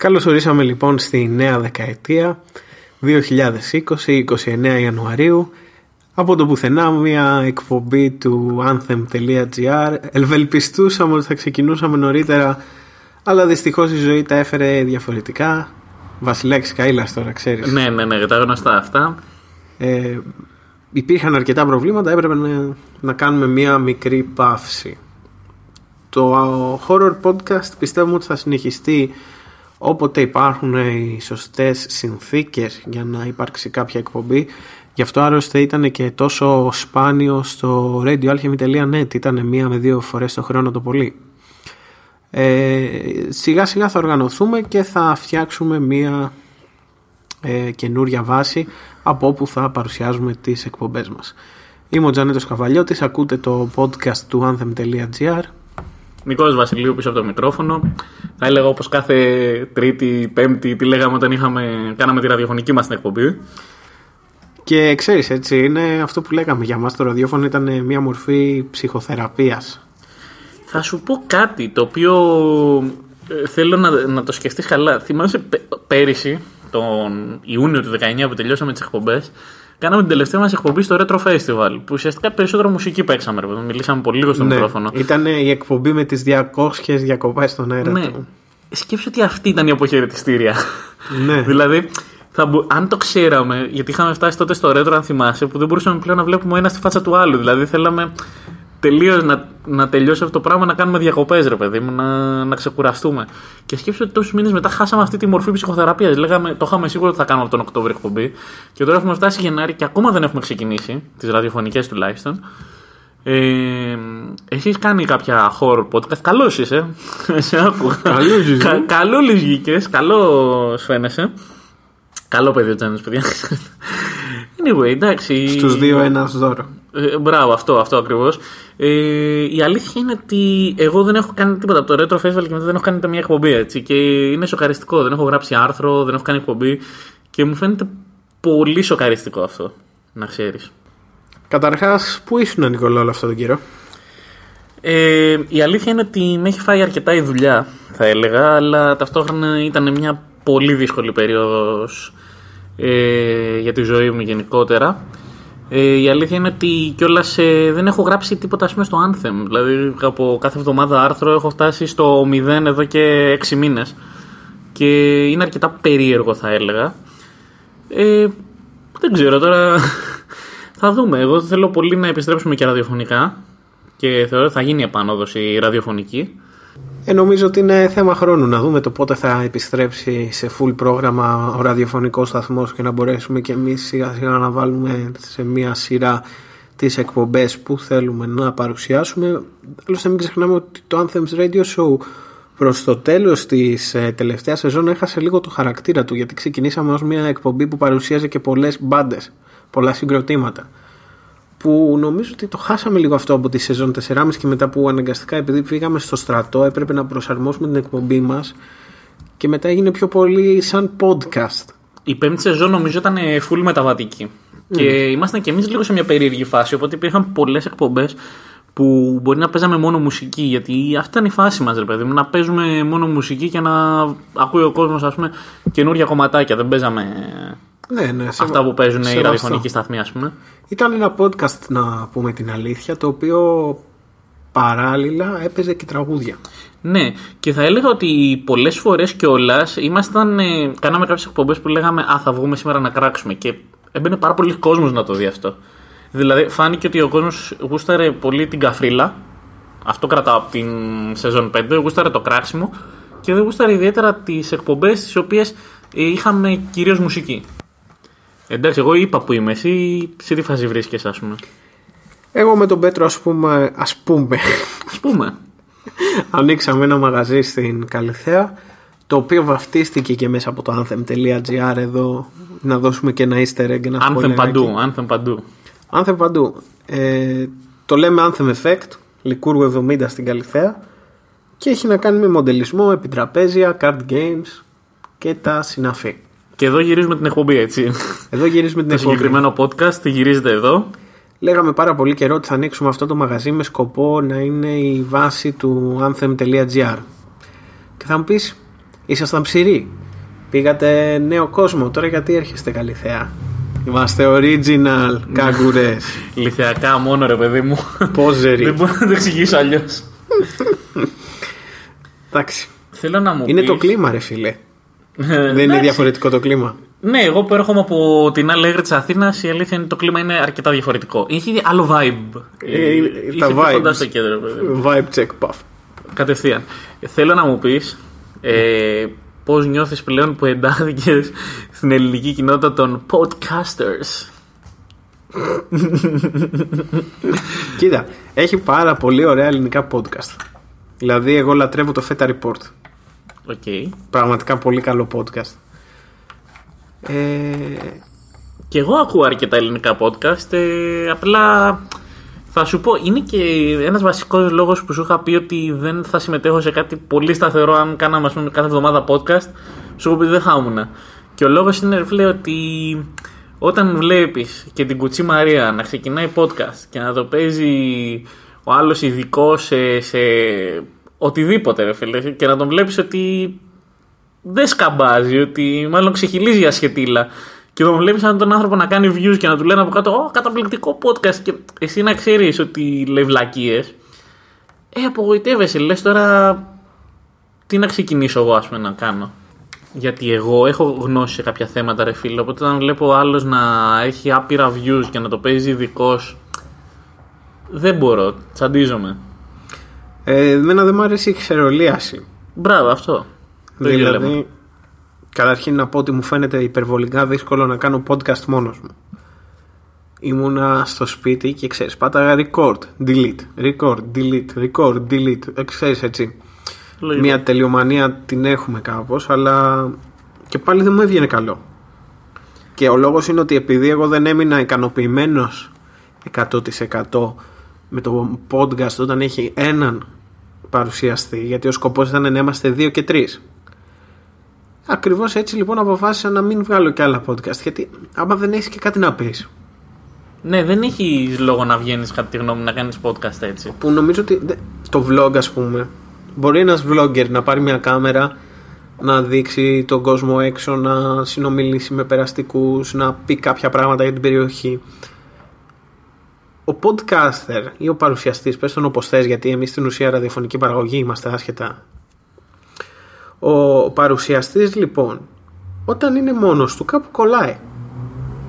Καλώς ορίσαμε λοιπόν στη νέα δεκαετία 2020, 29 Ιανουαρίου από το πουθενά μια εκπομπή του anthem.gr Ελβελπιστούσαμε ότι θα ξεκινούσαμε νωρίτερα αλλά δυστυχώς η ζωή τα έφερε διαφορετικά. Βασιλέξη Καΐλας τώρα ξέρεις. Ναι, ναι, ναι, τα γνωστά αυτά. Ε, Υπήρχαν αρκετά προβλήματα έπρεπε να, να κάνουμε μια μικρή παύση. Το horror podcast πιστεύουμε ότι θα συνεχιστεί όποτε υπάρχουν οι σωστές συνθήκες για να υπάρξει κάποια εκπομπή γι' αυτό άρρωστε ήταν και τόσο σπάνιο στο radioalchemy.net ήταν μία με δύο φορές το χρόνο το πολύ. Ε, σιγά σιγά θα οργανωθούμε και θα φτιάξουμε μία ε, καινούρια βάση από όπου θα παρουσιάζουμε τις εκπομπές μας. Είμαι ο Τζανέτος Καβαλιώτης, ακούτε το podcast του anthem.gr Νικός Βασιλείου πίσω από το μικρόφωνο. Θα έλεγα όπως κάθε Τρίτη, Πέμπτη, τι λέγαμε όταν είχαμε, κάναμε τη ραδιοφωνική μας την εκπομπή. Και ξέρεις έτσι, είναι αυτό που λέγαμε για μας το ραδιόφωνο ήταν μια μορφή ψυχοθεραπείας. Θα σου πω κάτι το οποίο ε, θέλω να, να το σκεφτείς καλά. Θυμάσαι πέρυσι, τον Ιούνιο του 19 που τελειώσαμε τις εκπομπές, Κάναμε την τελευταία μας εκπομπή στο Retro Festival. Που ουσιαστικά περισσότερο μουσική παίξαμε. Ρε, μιλήσαμε πολύ λίγο στο ναι, μικρόφωνο. Ήταν η εκπομπή με τις 200 διακοπές στον αέρα. Ναι. Του. Σκέψου ότι αυτή ήταν η αποχαιρετιστήρια. Ναι. δηλαδή, θα μπο... αν το ξέραμε, γιατί είχαμε φτάσει τότε στο Retro, αν θυμάσαι, που δεν μπορούσαμε πλέον να βλέπουμε ένας στη φάτσα του άλλου. Δηλαδή, θέλαμε τελείως να, να τελειώσει αυτό το πράγμα, να κάνουμε διακοπές, ρε παιδί μου, να, να ξεκουραστούμε. Και σκέψτε ότι τόσους μήνες μετά χάσαμε αυτή τη μορφή ψυχοθεραπείας. Λέγαμε, το είχαμε σίγουρο ότι θα κάνουμε από τον Οκτώβριο εκπομπή. Και τώρα έχουμε φτάσει Γενάρη και ακόμα δεν έχουμε ξεκινήσει, τις ραδιοφωνικές τουλάχιστον. Ε, εσείς κάνει κάποια horror podcast Καλός είσαι Σε άκουγα Καλό βγήκες, Καλό φαίνεσαι Καλό παιδί ο Τζάνος παιδιά Anyway εντάξει Στους δύο ένα δώρο ε, μπράβο, αυτό, αυτό ακριβώς. Ε, η αλήθεια είναι ότι εγώ δεν έχω κάνει τίποτα από το Retro Festival και μετά δεν έχω κάνει μια εκπομπή έτσι. Και είναι σοκαριστικό. Δεν έχω γράψει άρθρο, δεν έχω κάνει εκπομπή. Και μου φαίνεται πολύ σοκαριστικό αυτό, να ξέρεις. Καταρχάς, πού ήσουν, Νικόλα, όλο αυτό τον καιρό; Ε, η αλήθεια είναι ότι με έχει φάει αρκετά η δουλειά, θα έλεγα, αλλά ταυτόχρονα ήταν μια πολύ δύσκολη περίοδος ε, για τη ζωή μου γενικότερα. Ε, η αλήθεια είναι ότι κιόλας ε, δεν έχω γράψει τίποτα ας πούμε, στο Anthem. Δηλαδή από κάθε εβδομάδα άρθρο έχω φτάσει στο 0 εδώ και 6 μήνες. Και είναι αρκετά περίεργο θα έλεγα. Ε, δεν ξέρω τώρα. θα δούμε. Εγώ θέλω πολύ να επιστρέψουμε και ραδιοφωνικά. Και θεωρώ ότι θα γίνει επανόδοση ραδιοφωνική. Ε, νομίζω ότι είναι θέμα χρόνου να δούμε το πότε θα επιστρέψει σε full πρόγραμμα ο ραδιοφωνικός σταθμός και να μπορέσουμε και εμείς σιγά σιγά να βάλουμε σε μια σειρά τις εκπομπές που θέλουμε να παρουσιάσουμε. Άλλωστε μην ξεχνάμε ότι το Anthems Radio Show προς το τέλος της ε, τελευταίας σεζόν έχασε λίγο το χαρακτήρα του γιατί ξεκινήσαμε ως μια εκπομπή που παρουσίαζε και πολλές μπάντες, πολλά συγκροτήματα που νομίζω ότι το χάσαμε λίγο αυτό από τη σεζόν 4,5 και μετά που αναγκαστικά επειδή πήγαμε στο στρατό έπρεπε να προσαρμόσουμε την εκπομπή μας και μετά έγινε πιο πολύ σαν podcast. Η πέμπτη σεζόν νομίζω ήταν full μεταβατική mm. και ήμασταν και εμείς λίγο σε μια περίεργη φάση οπότε υπήρχαν πολλές εκπομπές που μπορεί να παίζαμε μόνο μουσική γιατί αυτή ήταν η φάση μας ρε παιδί μου να παίζουμε μόνο μουσική και να ακούει ο κόσμος ας πούμε καινούρια κομματάκια δεν παίζαμε ναι, ναι, αυτά που παίζουν οι ραδιοφωνικοί σταθμοί ας πούμε ήταν ένα podcast να πούμε την αλήθεια το οποίο παράλληλα έπαιζε και τραγούδια. Ναι, και θα έλεγα ότι πολλές φορές κιόλας ήμασταν, ε, κάναμε κάποιες εκπομπές που λέγαμε «Α, θα βγούμε σήμερα να κράξουμε» και έμπαινε πάρα πολύ κόσμος να το δει αυτό. Δηλαδή φάνηκε ότι ο κόσμος γούσταρε πολύ την καφρίλα, αυτό κρατάω από την σεζόν 5, γούσταρε το κράξιμο και δεν γούσταρε ιδιαίτερα τις εκπομπές τις οποίες ε, είχαμε κυρίως μουσική. Εντάξει, εγώ είπα που είμαι. Εσύ σε τι φάση βρίσκεσαι, ας πούμε; Εγώ με τον Πέτρο, ας πούμε. Ας πούμε. Ας πούμε. Ανοίξαμε ένα μαγαζί στην Καλυθέα το οποίο βαφτίστηκε και μέσα από το anthem.gr εδώ να δώσουμε και ένα easter egg ένα Anthem παντού, anthem παντού Anthem παντού ε, το λέμε Anthem Effect Λικούργου 70 στην Καλυθέα και έχει να κάνει με μοντελισμό, επιτραπέζια, card games και τα συναφή και εδώ γυρίζουμε την εκπομπή, έτσι. Εδώ γυρίζουμε την εκπομπή. Το συγκεκριμένο podcast γυρίζεται εδώ. Λέγαμε πάρα πολύ καιρό ότι θα ανοίξουμε αυτό το μαγαζί με σκοπό να είναι η βάση του anthem.gr. Και θα μου πεις, Ήσασταν ψηροί; Πήγατε νέο κόσμο. Τώρα γιατί έρχεστε καλή θεά. Είμαστε original καγκουρές. Λιθιακά μόνο ρε παιδί μου. Πόζεροι. Δεν μπορώ να το εξηγήσω αλλιώς. Εντάξει. Θέλω να μου Είναι πεις- το κλίμα, ρε φίλε. Ε, Δεν είναι εντάξει. διαφορετικό το κλίμα. Ναι, εγώ που έρχομαι από την άλλη άκρη της Αθήνας, η αλήθεια είναι ότι το κλίμα είναι αρκετά διαφορετικό. Είχε άλλο vibe. Ε, Είχε τα πιο vibes. κοντά στο κέντρο, παιδί μου. Vibe check puff. Κατευθείαν. Θέλω να μου πεις ε, πώς νιώθεις πλέον που εντάχθηκες στην ελληνική κοινότητα των podcasters; Κοίτα, έχει πάρα πολύ ωραία ελληνικά podcast. Δηλαδή, εγώ λατρεύω το Feta Report. Οκ. Πραγματικά πολύ καλό podcast. Ε, Και εγώ ακούω αρκετά ελληνικά podcast. Ε, απλά θα σου πω, είναι και ένας βασικός λόγος που σου είχα πει ότι δεν θα συμμετέχω σε κάτι πολύ σταθερό αν κάναμε ας πούμε, κάθε εβδομάδα podcast. Σου έχω πει ότι δεν θα ήμουν. Και ο λόγος είναι, ρε φίλε, ότι όταν βλέπεις και την κουτσή Μαρία να ξεκινάει podcast και να το παίζει ο άλλος ειδικός σε, σε οτιδήποτε, ρε φίλε, και να τον βλέπεις ότι δεν σκαμπάζει, ότι μάλλον ξεχυλίζει η ασχετήλα. Και τον βλέπεις έναν τον άνθρωπο να κάνει views και να του λένε από κάτω: Ω, καταπληκτικό podcast. Και εσύ να ξέρεις ότι λέει βλακίες. Ε, απογοητεύεσαι. Λες τώρα τι να ξεκινήσω εγώ, ας πούμε, να κάνω. Γιατί εγώ έχω γνώση σε κάποια θέματα, ρε φίλε. Οπότε όταν βλέπω άλλος να έχει άπειρα views και να το παίζει ειδικό. Δεν μπορώ. Τσαντίζομαι. Ε, εμένα δεν μου αρέσει η ξερολίαση. Μπράβο, αυτό. Το ίδιο λέμε. Δηλαδή, καταρχήν να πω ότι μου φαίνεται υπερβολικά δύσκολο να κάνω podcast μόνος μου. Ήμουνα στο σπίτι και ξέρεις, πάταγα record, delete, record, delete, record, delete, ε, ξέρεις έτσι. Λογικό. Μια τελειομανία την έχουμε κάπως, αλλά και πάλι δεν μου έβγαινε καλό. Και ο λόγος είναι ότι επειδή εγώ δεν έμεινα ικανοποιημένος 100% με το podcast όταν έχει έναν παρουσιαστή, γιατί ο σκοπός ήταν να είμαστε δύο και τρεις. Ακριβώς έτσι λοιπόν αποφάσισα να μην βγάλω και άλλα podcast, γιατί άμα δεν έχεις και κάτι να πεις, Ναι, δεν έχει λόγο να βγαίνεις κατά τη γνώμη μου να κάνεις podcast έτσι. που νομίζω ότι δε- το vlog ας πούμε μπορεί ένας vlogger να πάρει μια κάμερα να δείξει τον κόσμο έξω να συνομιλήσει με περαστικούς να πει κάποια πράγματα για την περιοχή ο podcaster ή ο παρουσιαστής πες τον όπως θες γιατί εμείς στην ουσία ραδιοφωνική παραγωγή είμαστε άσχετα ο παρουσιαστής λοιπόν όταν είναι μόνος του κάπου κολλάει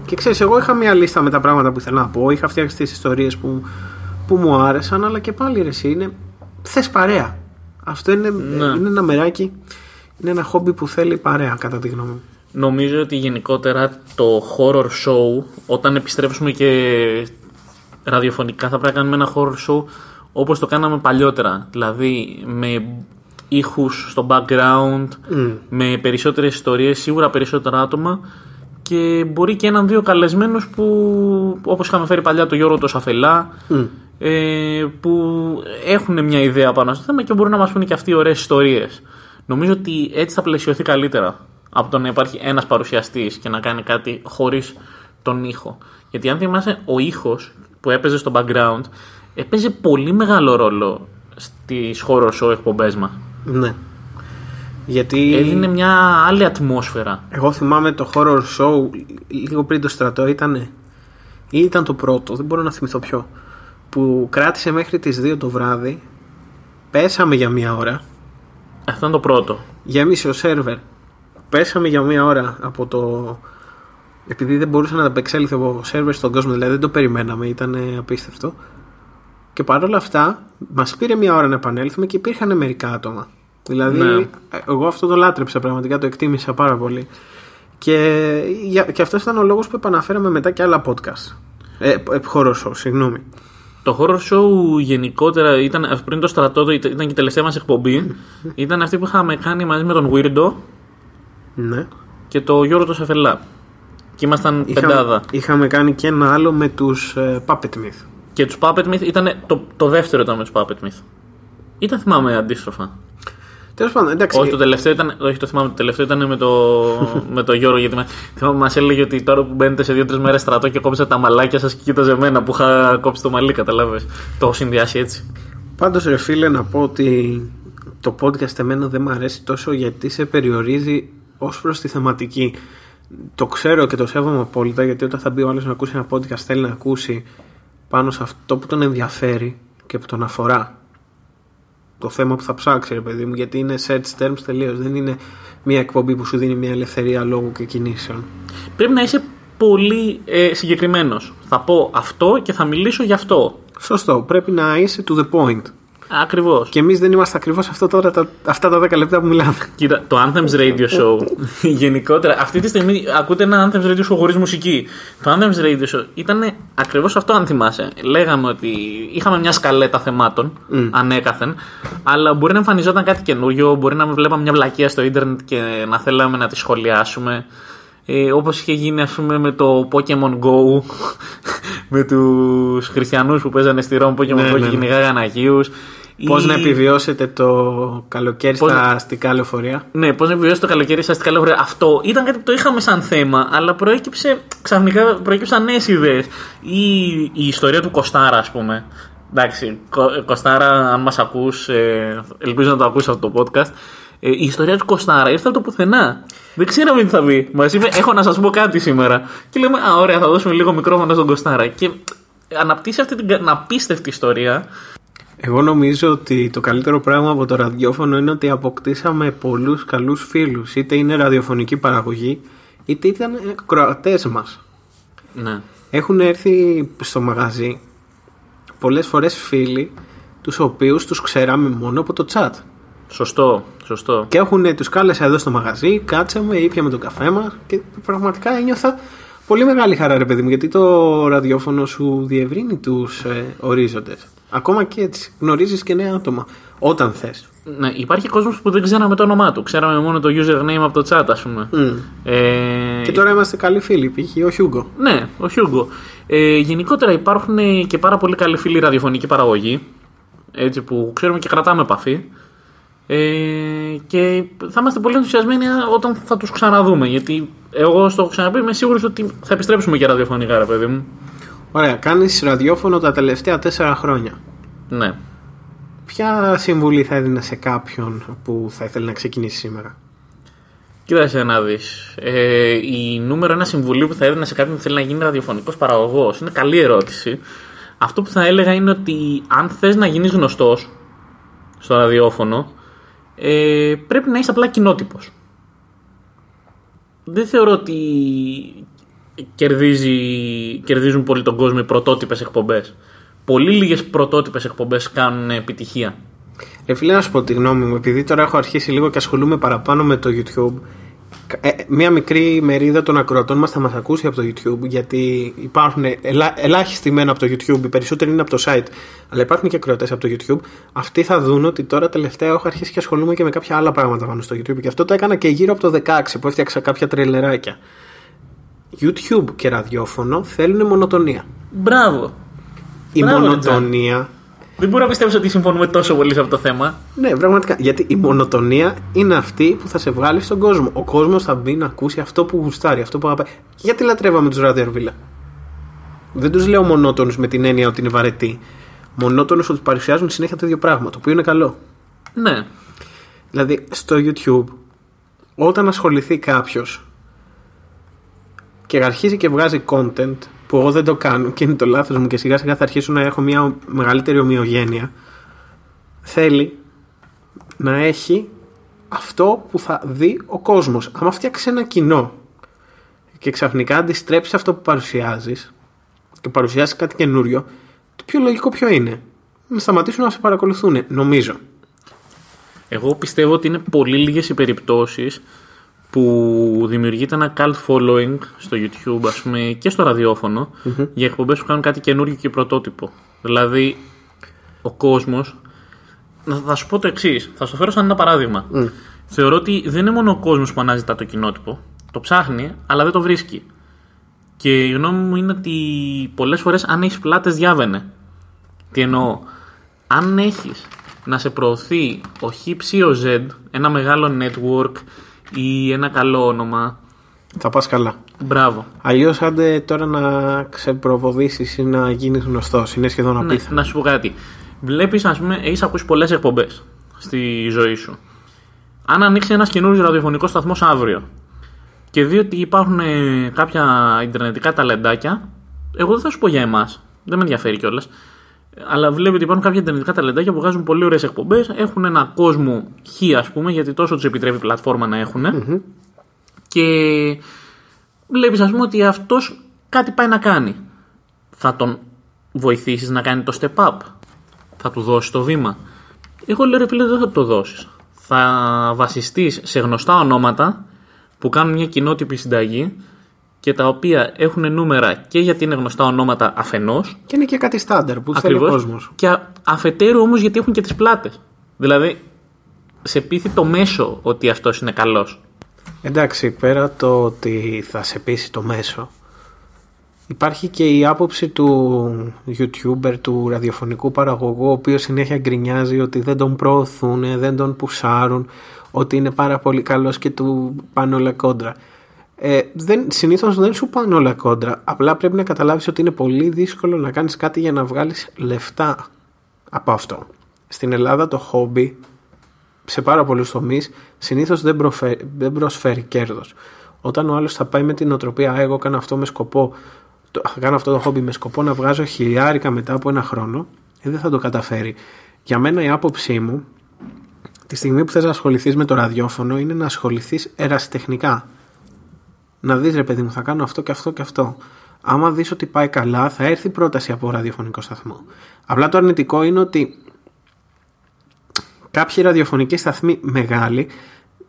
και ξέρεις, εγώ είχα μια λίστα με τα πράγματα που ήθελα να πω. Είχα φτιάξει τις ιστορίες που, που μου άρεσαν, αλλά και πάλι ρε, εσύ είναι. Θες παρέα. Αυτό είναι, Ναι. είναι ένα μεράκι. Είναι ένα χόμπι που θέλει παρέα, κατά τη γνώμη μου. Νομίζω ότι γενικότερα το horror show, όταν επιστρέψουμε και ραδιοφωνικά, θα πρέπει να κάνουμε ένα horror show όπως το κάναμε παλιότερα. Δηλαδή με ήχους στο background, με περισσότερες ιστορίες, σίγουρα περισσότερα άτομα και μπορεί και έναν-δύο καλεσμένους που όπως είχαμε φέρει παλιά το Γιώργο το Σαφελά ε, που έχουν μια ιδέα πάνω στο θέμα και μπορούν να μας πούνε και αυτοί ωραίες ιστορίες. Νομίζω ότι έτσι θα πλαισιωθεί καλύτερα από το να υπάρχει ένας παρουσιαστής και να κάνει κάτι χωρίς τον ήχο. Γιατί αν θυμάσαι, ο ήχος που έπαιζε στο background έπαιζε πολύ μεγάλο ρόλο στις horror show εκπομπές μας. Ναι. Γιατί Έδινε μια άλλη ατμόσφαιρα. εγώ θυμάμαι το horror show λίγο πριν το στρατό ήταν. ή ήταν το πρώτο, δεν μπορώ να θυμηθώ ποιο. Που κράτησε μέχρι τις 2 το βράδυ. Πέσαμε για μία ώρα. Αυτό είναι το πρώτο. γέμισε ο σερβερ. Πέσαμε για μία ώρα από το. Επειδή δεν μπορούσε να ανταπεξέλθει ο σερβερ στον κόσμο, δηλαδή δεν το περιμέναμε, ήταν απίστευτο. Και παρόλα αυτά, μας πήρε μία ώρα να επανέλθουμε και υπήρχαν μερικά άτομα. Δηλαδή, Ναι. εγώ αυτό το λάτρεψα πραγματικά, το εκτίμησα πάρα πολύ. Και, για- και αυτός ήταν ο λόγος που επαναφέραμε μετά και άλλα podcast. Ε, ε, horror show, συγγνώμη. Το horror show γενικότερα ήταν πριν το στρατό, το- ήταν και η τελευταία μας εκπομπή. ήταν αυτή που είχαμε κάνει μαζί με τον Weirdo Ναι. και το Γιώργο το Σαφελά. Και ήμασταν πεντάδα. Είχαμε, είχαμε κάνει και ένα άλλο με τους ε, Puppet Myth. Και τους Puppet Myth ήταν το, το δεύτερο ήταν με τους Puppet Myth. Ή τα θυμάμαι αντίστροφα. Τέλος πάντων, εντάξει. Όχι, το τελευταίο ήταν, όχι, το θυμάμαι, το τελευταίο ήταν με το, με το Γιώργο. Γιατί μα, μας έλεγε ότι τώρα που μπαίνετε σε δύο-τρεις μέρες στρατό και κόψατε τα μαλάκια σας και κοίταζε εμένα που είχα κόψει το μαλλί, καταλάβες. Το έχω συνδυάσει έτσι. Πάντως ρε φίλε να πω ότι το podcast εμένα δεν μου αρέσει τόσο γιατί σε περιορίζει ως προς τη θεματική. Το ξέρω και το σέβομαι απόλυτα γιατί όταν θα μπει ο άλλος να ακούσει ένα podcast θέλει να ακούσει πάνω σε αυτό που τον ενδιαφέρει και που τον αφορά. Το θέμα που θα ψάξει, ρε παιδί μου, γιατί είναι search terms τελείως. Δεν είναι μια εκπομπή που σου δίνει μια ελευθερία λόγου και κινήσεων. Πρέπει να είσαι πολύ ε, συγκεκριμένος. Θα πω αυτό και θα μιλήσω γι' αυτό. Σωστό. Πρέπει να είσαι to the point. Ακριβώς. Και εμείς δεν είμαστε ακριβώς αυτό τώρα, τα, αυτά τα 10 λεπτά που μιλάμε. Κοίτα, το Anthems Radio Show γενικότερα. Αυτή τη στιγμή ακούτε ένα Anthems Radio Show χωρίς μουσική. Το Anthems Radio Show ήταν ακριβώς αυτό, αν θυμάσαι. Λέγαμε ότι είχαμε μια σκαλέτα θεμάτων, mm. ανέκαθεν, αλλά μπορεί να εμφανιζόταν κάτι καινούριο, μπορεί να βλέπαμε μια βλακία στο ίντερνετ και να θέλαμε να τη σχολιάσουμε. Ε, όπως είχε γίνει ας πούμε με το Pokemon Go με τους χριστιανούς που παίζανε στη Ρώμη Pokemon ναι, Go ναι, και ναι. κυνηγάγαν Αγίους Πώς να επιβιώσετε το καλοκαίρι πώς... στα αστικά λεωφορεία; Ναι, πώς να επιβιώσετε το καλοκαίρι στα αστικά λεωφορεία. Αυτό ήταν κάτι που το είχαμε σαν θέμα, αλλά προέκυψε ξαφνικά προέκυψαν νέες ιδέες. Ή η ιστορία του Κοστάρα, ας πούμε. Εντάξει, Κοστάρα, αν μας ακούς, ε, ελπίζω να το ακούσει αυτό το podcast. Ε, η ιστορία του Κοστάρα ήρθε από το πουθενά. Δεν ξέραμε τι θα πει. Μας είπε: Έχω να σας πω κάτι σήμερα. Και λέμε: Α, ωραία, θα δώσουμε λίγο μικρόφωνο στον Κοστάρα. Και αναπτύσσει αυτή την απίστευτη ιστορία εγώ νομίζω ότι το καλύτερο πράγμα από το ραδιόφωνο είναι ότι αποκτήσαμε πολλούς καλούς φίλους. Είτε είναι ραδιοφωνική παραγωγή, είτε ήταν κροατές μας. Ναι. Έχουν έρθει στο μαγαζί πολλές φορές φίλοι τους οποίους τους ξέραμε μόνο από το chat. Σωστό, σωστό. Και έχουν τους κάλεσα εδώ στο μαγαζί, κάτσαμε, ήπιαμε το καφέ μας και πραγματικά ένιωθα πολύ μεγάλη χαρά ρε παιδί μου γιατί το ραδιόφωνο σου διευρύνει τους ε, ορίζοντες. Ακόμα και έτσι. Γνωρίζεις και νέα άτομα. Όταν θες. Ναι, υπάρχει κόσμος που δεν ξέραμε το όνομά του. Ξέραμε μόνο το username από το chat, ας πούμε. Ε... Και τώρα είμαστε καλοί φίλοι. Π.χ. ο Χιούγκο. Ναι, ο Χιούγκο. Ε, γενικότερα υπάρχουν και πάρα πολύ καλοί φίλοι ραδιοφωνικοί παραγωγοί. Έτσι που ξέρουμε και κρατάμε επαφή. Ε, και θα είμαστε πολύ ενθουσιασμένοι όταν θα τους ξαναδούμε. Γιατί εγώ στο έχω ξαναπεί, είμαι σίγουρος ότι θα επιστρέψουμε και ραδιοφωνικά, ρε παιδί μου. Ωραία, κάνεις ραδιόφωνο τα τελευταία τέσσερα χρόνια. Ναι. Ποια συμβουλή θα έδινες σε κάποιον που θα ήθελε να ξεκινήσει σήμερα; Κοίταξε να δεις. Ε, η νούμερο ένα συμβουλή που θα έδινα σε κάποιον που θέλει να γίνει ραδιοφωνικός παραγωγός είναι καλή ερώτηση. Αυτό που θα έλεγα είναι ότι αν θες να γίνεις γνωστός στο ραδιόφωνο, ε, πρέπει να είσαι απλά κοινότυπος. Δεν θεωρώ ότι κερδίζει, κερδίζουν πολύ τον κόσμο οι πρωτότυπες εκπομπές. Πολύ λίγες πρωτότυπες εκπομπές κάνουν επιτυχία. Ε, φίλε, να σου πω τη γνώμη μου, επειδή τώρα έχω αρχίσει λίγο και ασχολούμαι παραπάνω με το YouTube. Ε, μία μικρή μερίδα των ακροατών μας θα μας ακούσει από το YouTube, γιατί υπάρχουν ελά, ελάχιστοι μένα από το YouTube, οι περισσότεροι είναι από το site, αλλά υπάρχουν και ακροατές από το YouTube. Αυτοί θα δουν ότι τώρα τελευταία έχω αρχίσει και ασχολούμαι και με κάποια άλλα πράγματα πάνω στο YouTube. Και αυτό το έκανα και γύρω από το 16 που έφτιαξα κάποια τρελεράκια. YouTube και ραδιόφωνο θέλουν μονοτονία. Μπράβο. Η Μπράβο, μονοτονία. Δεν μπορώ να πιστέψω ότι συμφωνούμε τόσο πολύ σε αυτό το θέμα. Ναι, πραγματικά. Γιατί η μονοτονία είναι αυτή που θα σε βγάλει στον κόσμο. Ο κόσμος θα μπει να ακούσει αυτό που γουστάρει, αυτό που αγαπάει. Γιατί λατρεύαμε τους ραδιορβίλα. Δεν τους λέω μονότονους με την έννοια ότι είναι βαρετοί. Μονότονους ότι παρουσιάζουν συνέχεια το ίδιο πράγμα, το οποίο είναι καλό. Ναι. Δηλαδή, στο YouTube, όταν ασχοληθεί κάποιος και αρχίζει και βγάζει content που εγώ δεν το κάνω και είναι το λάθος μου και σιγά σιγά θα αρχίσω να έχω μια μεγαλύτερη ομοιογένεια θέλει να έχει αυτό που θα δει ο κόσμος. Αν φτιάξεις ένα κοινό και ξαφνικά αντιστρέψεις αυτό που παρουσιάζεις και παρουσιάσει κάτι καινούριο, το πιο λογικό ποιο είναι; Να σταματήσουν να σε παρακολουθούν, νομίζω. Εγώ πιστεύω ότι είναι πολύ λίγες οι περιπτώσεις που δημιουργείται ένα cult following στο YouTube ας πούμε, και στο ραδιοφωνο για εκπομπές που κάνουν κάτι καινούργιο και πρωτότυπο. Δηλαδή, ο κόσμος... Θα σου πω το εξής, θα σου φέρω σαν ένα παράδειγμα. Θεωρώ ότι δεν είναι μόνο ο κόσμος που αναζητά το κοινότυπο. Το ψάχνει, αλλά δεν το βρίσκει. Και η γνώμη μου είναι ότι πολλές φορές αν έχεις πλάτες διάβαινε. Τι εννοώ; Αν έχεις να σε προωθεί ο Χ ή ο Z, ένα μεγάλο network ή ένα καλό όνομα. Θα πας καλά. Μπράβο. Αλλιώς, άντε τώρα να ξεπροβοδήσει ή να γίνεις γνωστός. Είναι σχεδόν ναι, απίθανο. να σου πω κάτι. Βλέπεις, ας πούμε, έχεις ακούσει πολλές εκπομπές στη ζωή σου. Αν ανοίξεις ένας καινούριο ραδιοφωνικός σταθμός αύριο και δει ότι υπάρχουν ε, κάποια ιντερνετικά ταλεντάκια, εγώ δεν θα σου πω για εμάς. Δεν με ενδιαφέρει κιόλας. Αλλά βλέπει ότι υπάρχουν κάποια ιντερνετικά ταλεντάκια που βγάζουν πολύ ωραίες εκπομπές. Έχουν ένα κόσμο χ, ας πούμε, γιατί τόσο τους επιτρέπει η πλατφόρμα να έχουν. Και βλέπεις, ας πούμε, ότι αυτός κάτι πάει να κάνει. Θα τον βοηθήσεις να κάνει το step up. Θα του δώσεις το βήμα. Εγώ λέω ρε φίλε, δεν θα του το δώσεις. Θα βασιστείς σε γνωστά ονόματα που κάνουν μια κοινότυπη συνταγή και τα οποία έχουν νούμερα και γιατί είναι γνωστά ονόματα αφενός. Και είναι και κάτι στάνταρ που θέλει ο κόσμος. Και αφετέρου όμως γιατί έχουν και τις πλάτες. Δηλαδή, σε πείθει το μέσο ότι αυτός είναι καλός. Εντάξει, πέρα το ότι θα σε πείσει το μέσο, υπάρχει και η άποψη του YouTuber, του ραδιοφωνικού παραγωγού, ο οποίος συνέχεια γκρινιάζει ότι δεν τον προωθούν, δεν τον πουσάρουν, ότι είναι πάρα πολύ καλός και του πάνε όλα κόντρα. Ε, δεν, συνήθως δεν σου πάνε όλα κόντρα, απλά πρέπει να καταλάβεις ότι είναι πολύ δύσκολο να κάνεις κάτι για να βγάλεις λεφτά από αυτό. Στην Ελλάδα το χόμπι σε πάρα πολλούς τομείς συνήθως δεν, δεν προσφέρει κέρδος. Όταν ο άλλος θα πάει με την οτροπία, εγώ κάνω αυτό με σκοπό, το, κάνω αυτό το χόμπι με σκοπό να βγάζω χιλιάρικα μετά από ένα χρόνο, ε, δεν θα το καταφέρει. Για μένα η άποψή μου, τη στιγμή που θες να ασχοληθείς με το ραδιόφωνο, είναι να ασχοληθείς ερασιτεχνικά. Να δεις ρε παιδί μου, θα κάνω αυτό και αυτό και αυτό. Άμα δεις ότι πάει καλά, θα έρθει πρόταση από ραδιοφωνικό σταθμό. Απλά το αρνητικό είναι ότι κάποιοι ραδιοφωνικοί σταθμοί μεγάλοι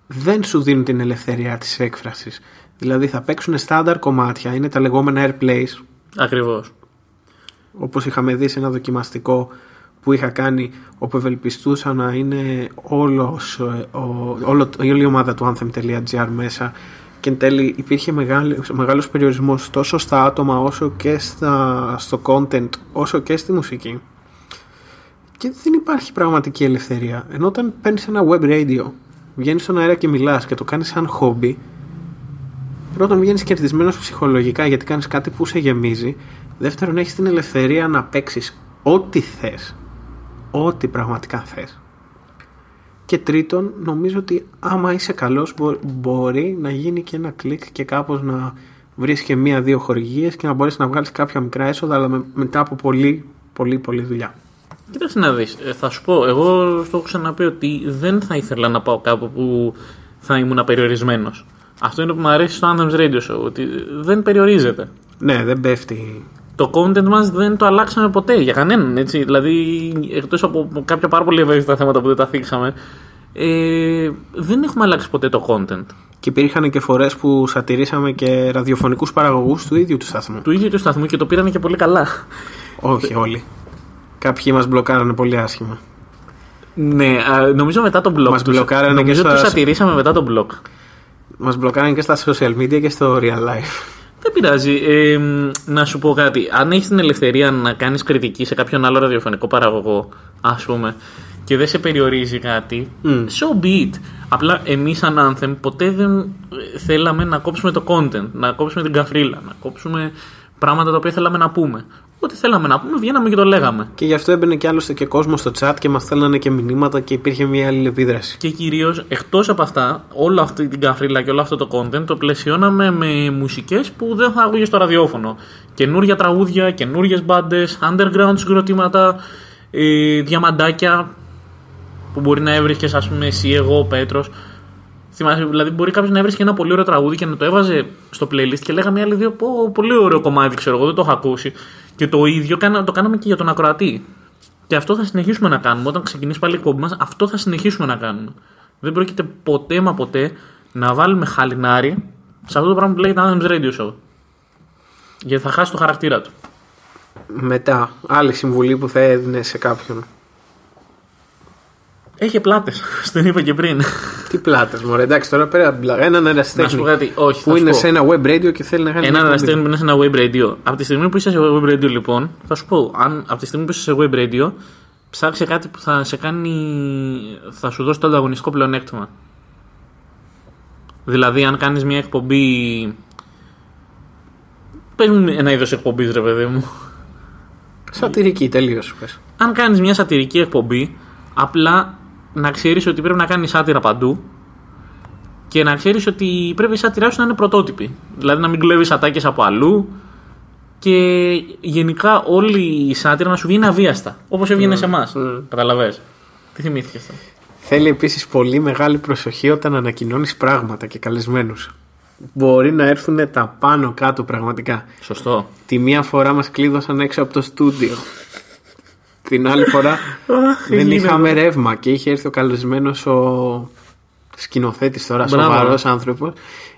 δεν σου δίνουν την ελευθερία της έκφρασης. Δηλαδή θα παίξουν στάνταρ κομμάτια, είναι τα λεγόμενα airplays. Ακριβώς. Όπως είχαμε δει σε ένα δοκιμαστικό που είχα κάνει όπου ευελπιστούσα να είναι όλος, ε, ο, όλο, όλη η ομάδα του anthem.gr μέσα και εν τέλει υπήρχε μεγάλο, μεγάλος περιορισμός τόσο στα άτομα όσο και στα, στο content όσο και στη μουσική και δεν υπάρχει πραγματική ελευθερία. Ενώ όταν παίρνεις ένα web radio, βγαίνεις στον αέρα και μιλάς και το κάνεις σαν χόμπι, πρώτον βγαίνεις κερδισμένος ψυχολογικά γιατί κάνεις κάτι που σε γεμίζει. Δεύτερον, έχεις την ελευθερία να παίξεις ό,τι θες. Ό,τι πραγματικά θες. Και τρίτον, νομίζω ότι άμα είσαι καλός μπορεί να γίνει και ένα κλικ και κάπως να βρεις και μία-δύο χορηγίες και να μπορείς να βγάλεις κάποια μικρά έσοδα αλλά μετά από πολύ πολύ πολύ δουλειά. Κοίταξε να δεις. Ε, θα σου πω, εγώ στο έχω ξαναπεί ότι δεν θα ήθελα να πάω κάπου που θα ήμουν περιορισμένο. Αυτό είναι που μου αρέσει στο Anthems Radio Show, ότι δεν περιορίζεται. Ναι, δεν πέφτει. Το content μας δεν το αλλάξαμε ποτέ για κανέναν. Έτσι. Δηλαδή, εκτός από κάποια πάρα πολύ ευαίσθητα θέματα που δεν τα θίξαμε, ε, δεν έχουμε αλλάξει ποτέ το content. Και υπήρχαν και φορές που σατυρήσαμε και ραδιοφωνικούς παραγωγούς του ίδιου του σταθμού. Του ίδιου του σταθμού και το πήραν και πολύ καλά. Όχι όλοι. Κάποιοι μας μπλοκάρανε πολύ άσχημα. Ναι, νομίζω μετά τον blog. Μας μπλοκάρανε νομίζω και στα... ατηρήσαμε μετά τον blog. Μας μπλοκάρανε και στα social media και στο real life. Δεν πειράζει. Ε, να σου πω κάτι. Αν έχεις την ελευθερία να κάνεις κριτική σε κάποιον άλλο ραδιοφωνικό παραγωγό, ας πούμε, και δεν σε περιορίζει κάτι, mm. so be it. Απλά εμείς, σαν Anthem, ποτέ δεν ε, θέλαμε να κόψουμε το content, να κόψουμε την καφρίλα, να κόψουμε πράγματα τα οποία θέλαμε να πούμε. Ό,τι θέλαμε να πούμε, βγαίναμε και το λέγαμε. Και γι' αυτό έμπαινε και άλλωστε και κόσμος στο chat και μας θέλανε και μηνύματα και υπήρχε μια αλληλεπίδραση. Και κυρίως, εκτός από αυτά, όλη αυτή την καφρίλα και όλο αυτό το content το πλαισιώναμε με μουσικές που δεν θα άκουγες στο ραδιόφωνο. Καινούρια τραγούδια, καινούριες μπάντες, underground συγκροτήματα, ε, διαμαντάκια που μπορεί να έβρισκες, ας πούμε, εσύ, εγώ, ο Πέτρος. Θυμάσαι, δηλαδή, μπορεί κάποιος να έβρισκε ένα πολύ ωραίο τραγούδι και να το έβαζε στο playlist και λέγαμε άλλοι δύο, πω, πολύ ωραίο κομμάτι, ξέρω εγώ, δεν το έχω ακούσει. Και το ίδιο το κάναμε και για τον ακροατή. Και αυτό θα συνεχίσουμε να κάνουμε. Όταν ξεκινήσει πάλι η εκπομπή μας, αυτό θα συνεχίσουμε να κάνουμε. Δεν πρόκειται ποτέ μα ποτέ να βάλουμε χαλινάρι σε αυτό το πράγμα που λέγεται Anthems Radio Show. Γιατί θα χάσει το χαρακτήρα του. Μετά, άλλη συμβουλή που θα έδινε σε κάποιον. Έχει πλάτες. Στον είπα και πριν. Τι πλάτες, Μωρέ, εντάξει, τώρα πέρα από την Έναν ερασιτέχνη όχι, που είναι σε ένα web radio και θέλει να κάνει. Έναν ερασιτέχνη που είναι σε ένα web radio. Από τη στιγμή που είσαι σε web radio, λοιπόν, θα σου πω, αν από τη στιγμή που είσαι σε web radio, ψάξε κάτι που θα σε κάνει. θα σου δώσει το ανταγωνιστικό πλεονέκτημα. Δηλαδή, αν κάνεις μια εκπομπή. Πες μου ένα είδος εκπομπής, ρε παιδί μου. Σατυρική, τελείως. Αν κάνεις μια σατυρική εκπομπή, απλά να ξέρεις ότι πρέπει να κάνεις άτυρα παντού και να ξέρεις ότι πρέπει η σάτυρά σου να είναι πρωτότυπη. Δηλαδή να μην κλέβεις ατάκες από αλλού και γενικά όλη η σάτυρα να σου βγαίνει αβίαστα. Όπως έβγαινε σε εμάς. Mm. Καταλαβέ. Τι θυμήθηκε αυτό; Θέλει επίσης πολύ μεγάλη προσοχή όταν ανακοινώνεις πράγματα και καλεσμένους. Μπορεί να έρθουν τα πάνω κάτω πραγματικά. Σωστό. Τη μία φορά μας κλείδωσαν έξω από το στούντιο. Την άλλη φορά δεν έγινε είχαμε ρεύμα και είχε έρθει ο καλεσμένος ο σκηνοθέτης τώρα, Μπράβο. σοβαρός άνθρωπος.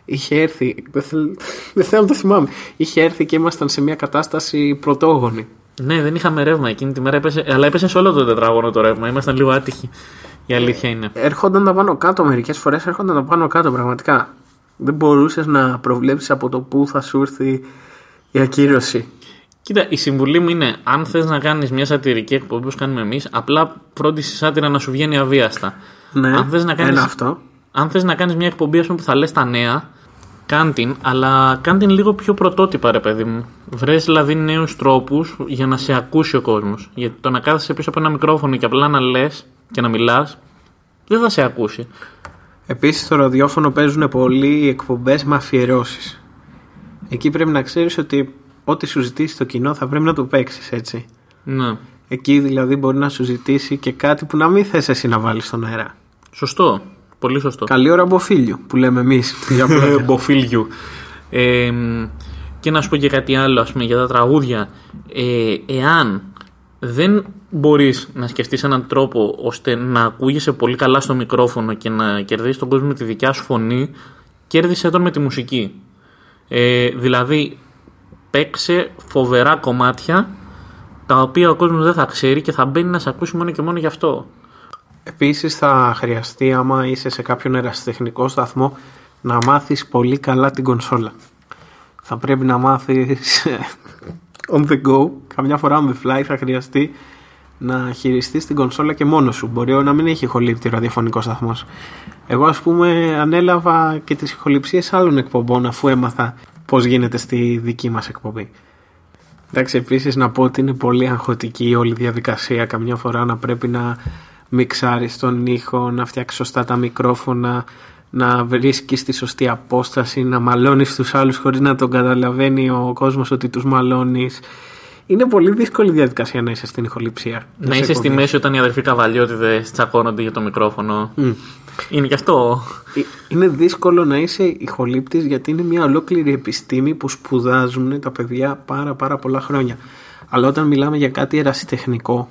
Είχε έρθει. Δεν, θέλ, δεν θέλω να το θυμάμαι. Είχε έρθει και ήμασταν σε μια κατάσταση πρωτόγονη. Ναι, δεν είχαμε ρεύμα εκείνη τη μέρα, έπεσε, αλλά έπεσε σε όλο το τετράγωνο το ρεύμα. Ήμασταν λίγο άτυχοι. Η αλήθεια είναι. Έρχονταν τα πάνω κάτω μερικές φορές, έρχονταν τα πάνω κάτω πραγματικά. Δεν μπορούσες να προβλέψεις από το πού θα σου έρθει η ακύρωση. Κοίτα, η συμβουλή μου είναι, αν θες να κάνεις μια σατυρική εκπομπή όπως κάνουμε εμείς, απλά φρόντισε η σάτυρα να σου βγαίνει αβίαστα. Ναι, Αν θες να κάνεις- ένα αυτό. Αν θες να κάνεις μια εκπομπή ας πούμε, που θα λες τα νέα, κάν την, αλλά κάν την λίγο πιο πρωτότυπα, ρε παιδί μου. Βρες δηλαδή νέους τρόπους για να σε ακούσει ο κόσμος. Γιατί το να κάθεσαι πίσω από ένα μικρόφωνο και απλά να λες και να μιλάς, δεν θα σε ακούσει. Επίσης στο ραδιόφωνο παίζουν πολλοί εκπομπές με αφιερώσεις. Εκεί πρέπει να ξέρεις ότι ό,τι σου ζητήσει το κοινό θα πρέπει να το παίξεις έτσι. Ναι. Εκεί δηλαδή μπορεί να σου ζητήσει και κάτι που να μην θες εσύ να βάλεις στον αέρα. Σωστό. Πολύ σωστό. Καλή ώρα μποφίλιο που λέμε εμείς. Μποφίλιου. Ε, και να σου πω και κάτι άλλο, ας πούμε, για τα τραγούδια. Ε, εάν δεν μπορείς να σκεφτείς έναν τρόπο ώστε να ακούγεσαι πολύ καλά στο μικρόφωνο και να κερδίσεις τον κόσμο με τη δικιά σου φωνή, κέρδισε τον με τη μουσική. Ε, δηλαδή, παίξε φοβερά κομμάτια τα οποία ο κόσμος δεν θα ξέρει και θα μπαίνει να σε ακούσει μόνο και μόνο γι' αυτό. Επίσης θα χρειαστεί, άμα είσαι σε κάποιον ερασιτεχνικό σταθμό, να μάθεις πολύ καλά την κονσόλα. Θα πρέπει να μάθεις on the go. Καμιά φορά on the fly θα χρειαστεί να χειριστείς την κονσόλα και μόνος σου. Μπορεί να μην έχει ηχολήπτη ραδιοφωνικός σταθμός. Εγώ, ας πούμε, ανέλαβα και τις ηχοληψίες άλλων εκπομπών αφού έμαθα πώς γίνεται στη δική μας εκπομπή. Εντάξει, επίσης να πω ότι είναι πολύ αγχωτική η όλη διαδικασία. Καμιά φορά να πρέπει να μιξάρεις τον ήχο, να φτιάξεις σωστά τα μικρόφωνα, να βρίσκεις τη σωστή απόσταση, να μαλώνεις τους άλλους χωρίς να τον καταλαβαίνει ο κόσμος ότι τους μαλώνεις. Είναι πολύ δύσκολη διαδικασία να είσαι στην ηχοληψία. Να σε είσαι στη εκπομπή. μέση όταν οι αδερφοί καβαλιώτιδες τσακώνονται για το μικρόφωνο. Μμ. Είναι και αυτό. Ε, Είναι δύσκολο να είσαι ηχολήπτης γιατί είναι μια ολόκληρη επιστήμη που σπουδάζουν τα παιδιά πάρα πάρα πολλά χρόνια. Αλλά όταν μιλάμε για κάτι ερασιτεχνικό,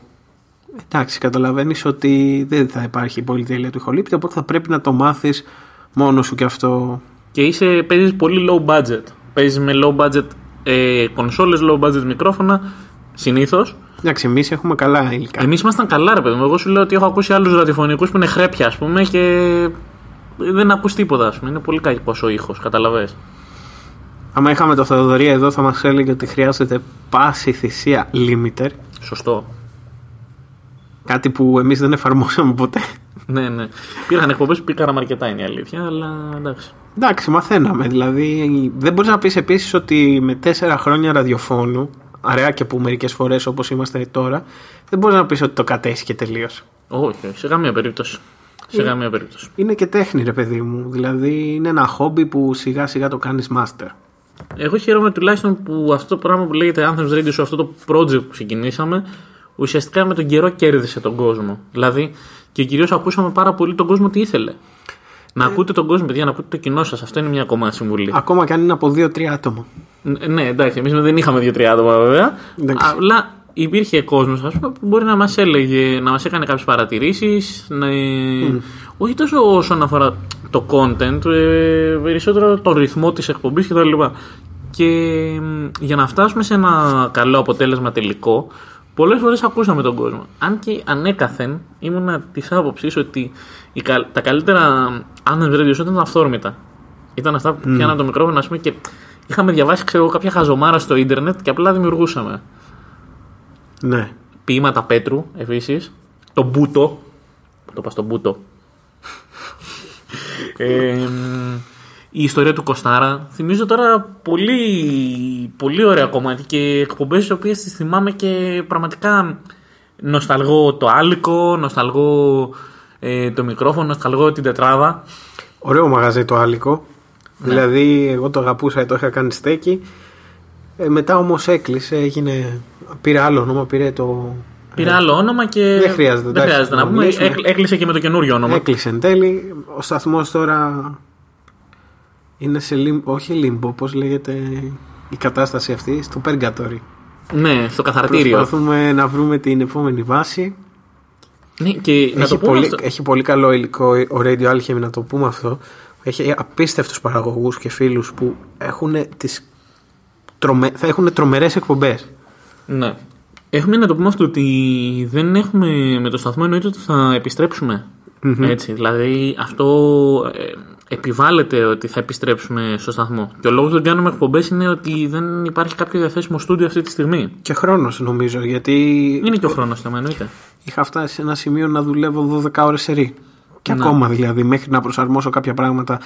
εντάξει, καταλαβαίνεις ότι δεν θα υπάρχει πολυτέλεια του ηχολήπτη, οπότε θα πρέπει να το μάθεις μόνος σου και αυτό. Και είσαι, παίζεις πολύ low budget. Παίζεις με low budget ε, κονσόλες, low budget μικρόφωνα, συνήθως. Εντάξει, εμείς έχουμε καλά υλικά. Εμείς ήμασταν καλά ρε παιδί μου. Εγώ σου λέω ότι έχω ακούσει άλλους ραδιοφωνικούς που είναι χρέπια ας πούμε και δεν ακούς τίποτα ας πούμε. Είναι πολύ κακός ο ήχος, καταλαβες. Άμα είχαμε το Θεοδωρία εδώ θα μας έλεγε ότι χρειάζεται πάση θυσία limiter, Σωστό. κάτι που εμείς δεν εφαρμόσαμε ποτέ. ναι, ναι. Υπήρχαν εκπομπές που πήκαμε αρκετά είναι η αλήθεια, αλλά εντάξει. Εντάξει, μαθαίναμε. Δηλαδή, δεν μπορείς να πεις επίσης ότι με τέσσερα χρόνια ραδιοφώνου, αραιά και που μερικές φορές όπως είμαστε τώρα, δεν μπορείς να πεις ότι το κατέσχε τελείω. Όχι, όχι, σε καμία περίπτωση. Σε Ε. καμία περίπτωση. Είναι και τέχνη, ρε παιδί μου. Δηλαδή, είναι ένα χόμπι που σιγά σιγά το κάνεις master. Εγώ χαίρομαι τουλάχιστον που αυτό το πράγμα που λέγεται Anthems Radio Show, αυτό το project που ξεκινήσαμε, ουσιαστικά με τον καιρό κέρδισε τον κόσμο. Δηλαδή, και κυρίως ακούσαμε πάρα πολύ τον κόσμο τι ήθελε. Να ακούτε τον κόσμο, παιδιά, να ακούτε το κοινό σας. Αυτό είναι μια ακόμα συμβουλή. Ακόμα και αν είναι από δύο-τρία άτομα. Ν- Ναι, εντάξει, εμείς δεν είχαμε δύο-τρία άτομα βέβαια. Εντάξει. Αλλά υπήρχε κόσμος που μπορεί να μας έλεγε, να μας έκανε κάποιες παρατηρήσεις. Να... Όχι τόσο όσον αφορά το content, ε, περισσότερο το ρυθμό της εκπομπής κτλ. Και μ, για να φτάσουμε σε ένα καλό αποτέλεσμα τελικό, πολλές φορές ακούσαμε τον κόσμο. Αν και ανέκαθεν ήμουν της άποψης ότι οι κα- τα καλύτερα Anthems Radio Show ήταν αυθόρμητα. Ήταν αυτά που πιάναμε το μικρόφωνο, ας πούμε, και είχαμε διαβάσει ξέρω, εγώ, κάποια χαζομάρα στο ίντερνετ και απλά δημιουργούσαμε. Ναι. Ποίηματα Πέτρου, επίσης. Το Μπούτο. Το είπα στο Μπούτο. Ε, μ, η ιστορία του Κοστάρα. Θυμίζω τώρα πολύ, πολύ ωραία κομμάτι και εκπομπές τι οποίες τις θυμάμαι και πραγματικά νοσταλγώ το Άλικο, νοσταλγώ ε, το μικρόφωνο, σταλγό την τετράδα. Ωραίο μαγαζί το άλικο. Δηλαδή, εγώ το αγαπούσα, το είχα κάνει στέκι. Ε, μετά όμως έκλεισε, έγινε. Πήρε άλλο όνομα, πήρε το. Πήρε άλλο όνομα και. Δεν χρειάζεται, δεν εντάξει, χρειάζεται να να πούμε. μιλήσουμε. Έκλ- Έκλεισε και με το καινούριο όνομα. Έκλεισε εν τέλει. Ο σταθμός τώρα είναι σε λίμπο. Όχι λίμπο, πώς λέγεται η κατάσταση αυτή, στο Purgatory. Ναι, στο καθαρτήριο. Προσπαθούμε να βρούμε την επόμενη βάση. Ναι, και να Έχει το πούμε πολύ, αυτό. έχει πολύ καλό υλικό ο Radio Alchemy, να το πούμε αυτό. Έχει απίστευτους παραγωγούς και φίλους που έχουν τις τρομε, θα έχουν τρομερές εκπομπές. Ναι. Έχουμε να το πούμε αυτό ότι δεν έχουμε με το σταθμό εννοείται ότι θα επιστρεψουμε Έτσι, δηλαδή αυτό ε, επιβάλλεται ότι θα επιστρέψουμε στο σταθμό. Και ο λόγος που δεν κάνουμε εκπομπές είναι ότι δεν υπάρχει κάποιο διαθέσιμο στούντιο αυτή τη στιγμή. Και χρόνος νομίζω, γιατί Είναι και ο χρόνος θέμα εννοείται. είχα φτάσει σε ένα σημείο να δουλεύω 12 ώρες σε ρί. Και Ναι. ακόμα δηλαδή, μέχρι να προσαρμόσω κάποια πράγματα,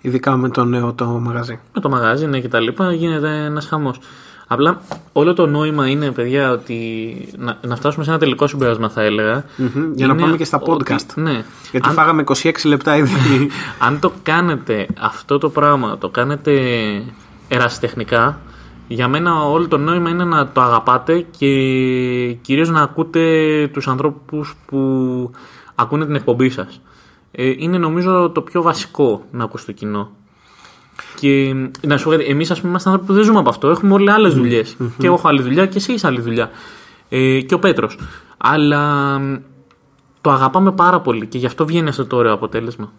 ειδικά με το νέο το μαγαζί. με το μαγάζι ναι, και τα λοιπά γίνεται ένας χαμός. Απλά όλο το νόημα είναι, παιδιά, ότι να, να φτάσουμε σε ένα τελικό συμπέρασμα, θα έλεγα. Μμμ, για να Είναι πάμε και στα ότι- podcast. ναι. Γιατί Αν- φάγαμε 26 λεπτά ήδη. αν το κάνετε αυτό το πράγμα, το κάνετε ερασιτεχνικά, για μένα όλο το νόημα είναι να το αγαπάτε και κυρίως να ακούτε τους ανθρώπους που ακούνε την εκπομπή σας. Ε, είναι νομίζω το πιο βασικό να ακούς το κοινό. Και να σου πω κάτι, εμείς ας πούμε είμαστε άνθρωποι που δεν ζούμε από αυτό. Έχουμε όλοι άλλες δουλειές. Και εγώ έχω άλλη δουλειά και εσύ είσαι άλλη δουλειά. Ε, και ο Πέτρος. Αλλά μ, το αγαπάμε πάρα πολύ και γι' αυτό βγαίνει αυτό το ωραίο αποτέλεσμα.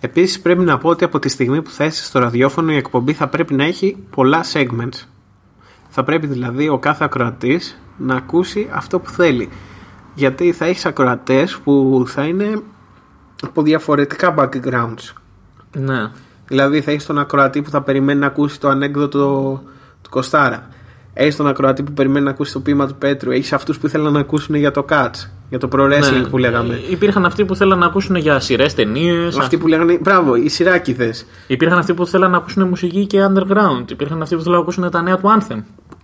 Επίσης, πρέπει να πω ότι από τη στιγμή που θα είσαι στο ραδιόφωνο, η εκπομπή θα πρέπει να έχει πολλά segments. Θα πρέπει δηλαδή ο κάθε ακροατής να ακούσει αυτό που θέλει. Γιατί θα έχεις ακροατές που θα είναι από διαφορετικά backgrounds. Ναι. Δηλαδή, θα έχεις τον ακροατή που θα περιμένει να ακούσει το ανέκδοτο του Κοστάρα. Έχεις τον ακροατή που περιμένει να ακούσει το ποίημα του Πέτρου. Έχεις αυτούς που ήθελαν να ακούσουν για το Catch, για το pro wrestling Ναι. που λέγαμε. Ε, Υπήρχαν αυτοί που θέλαν να ακούσουν για σειρές, ταινίες. Αυτοί που λέγανε, μπράβο, οι σειράκιδε. Υπήρχαν αυτοί που θέλαν να ακούσουν μουσική και underground. Υπήρχαν αυτοί που θέλαν να ακούσουν τα νέα του Anthem.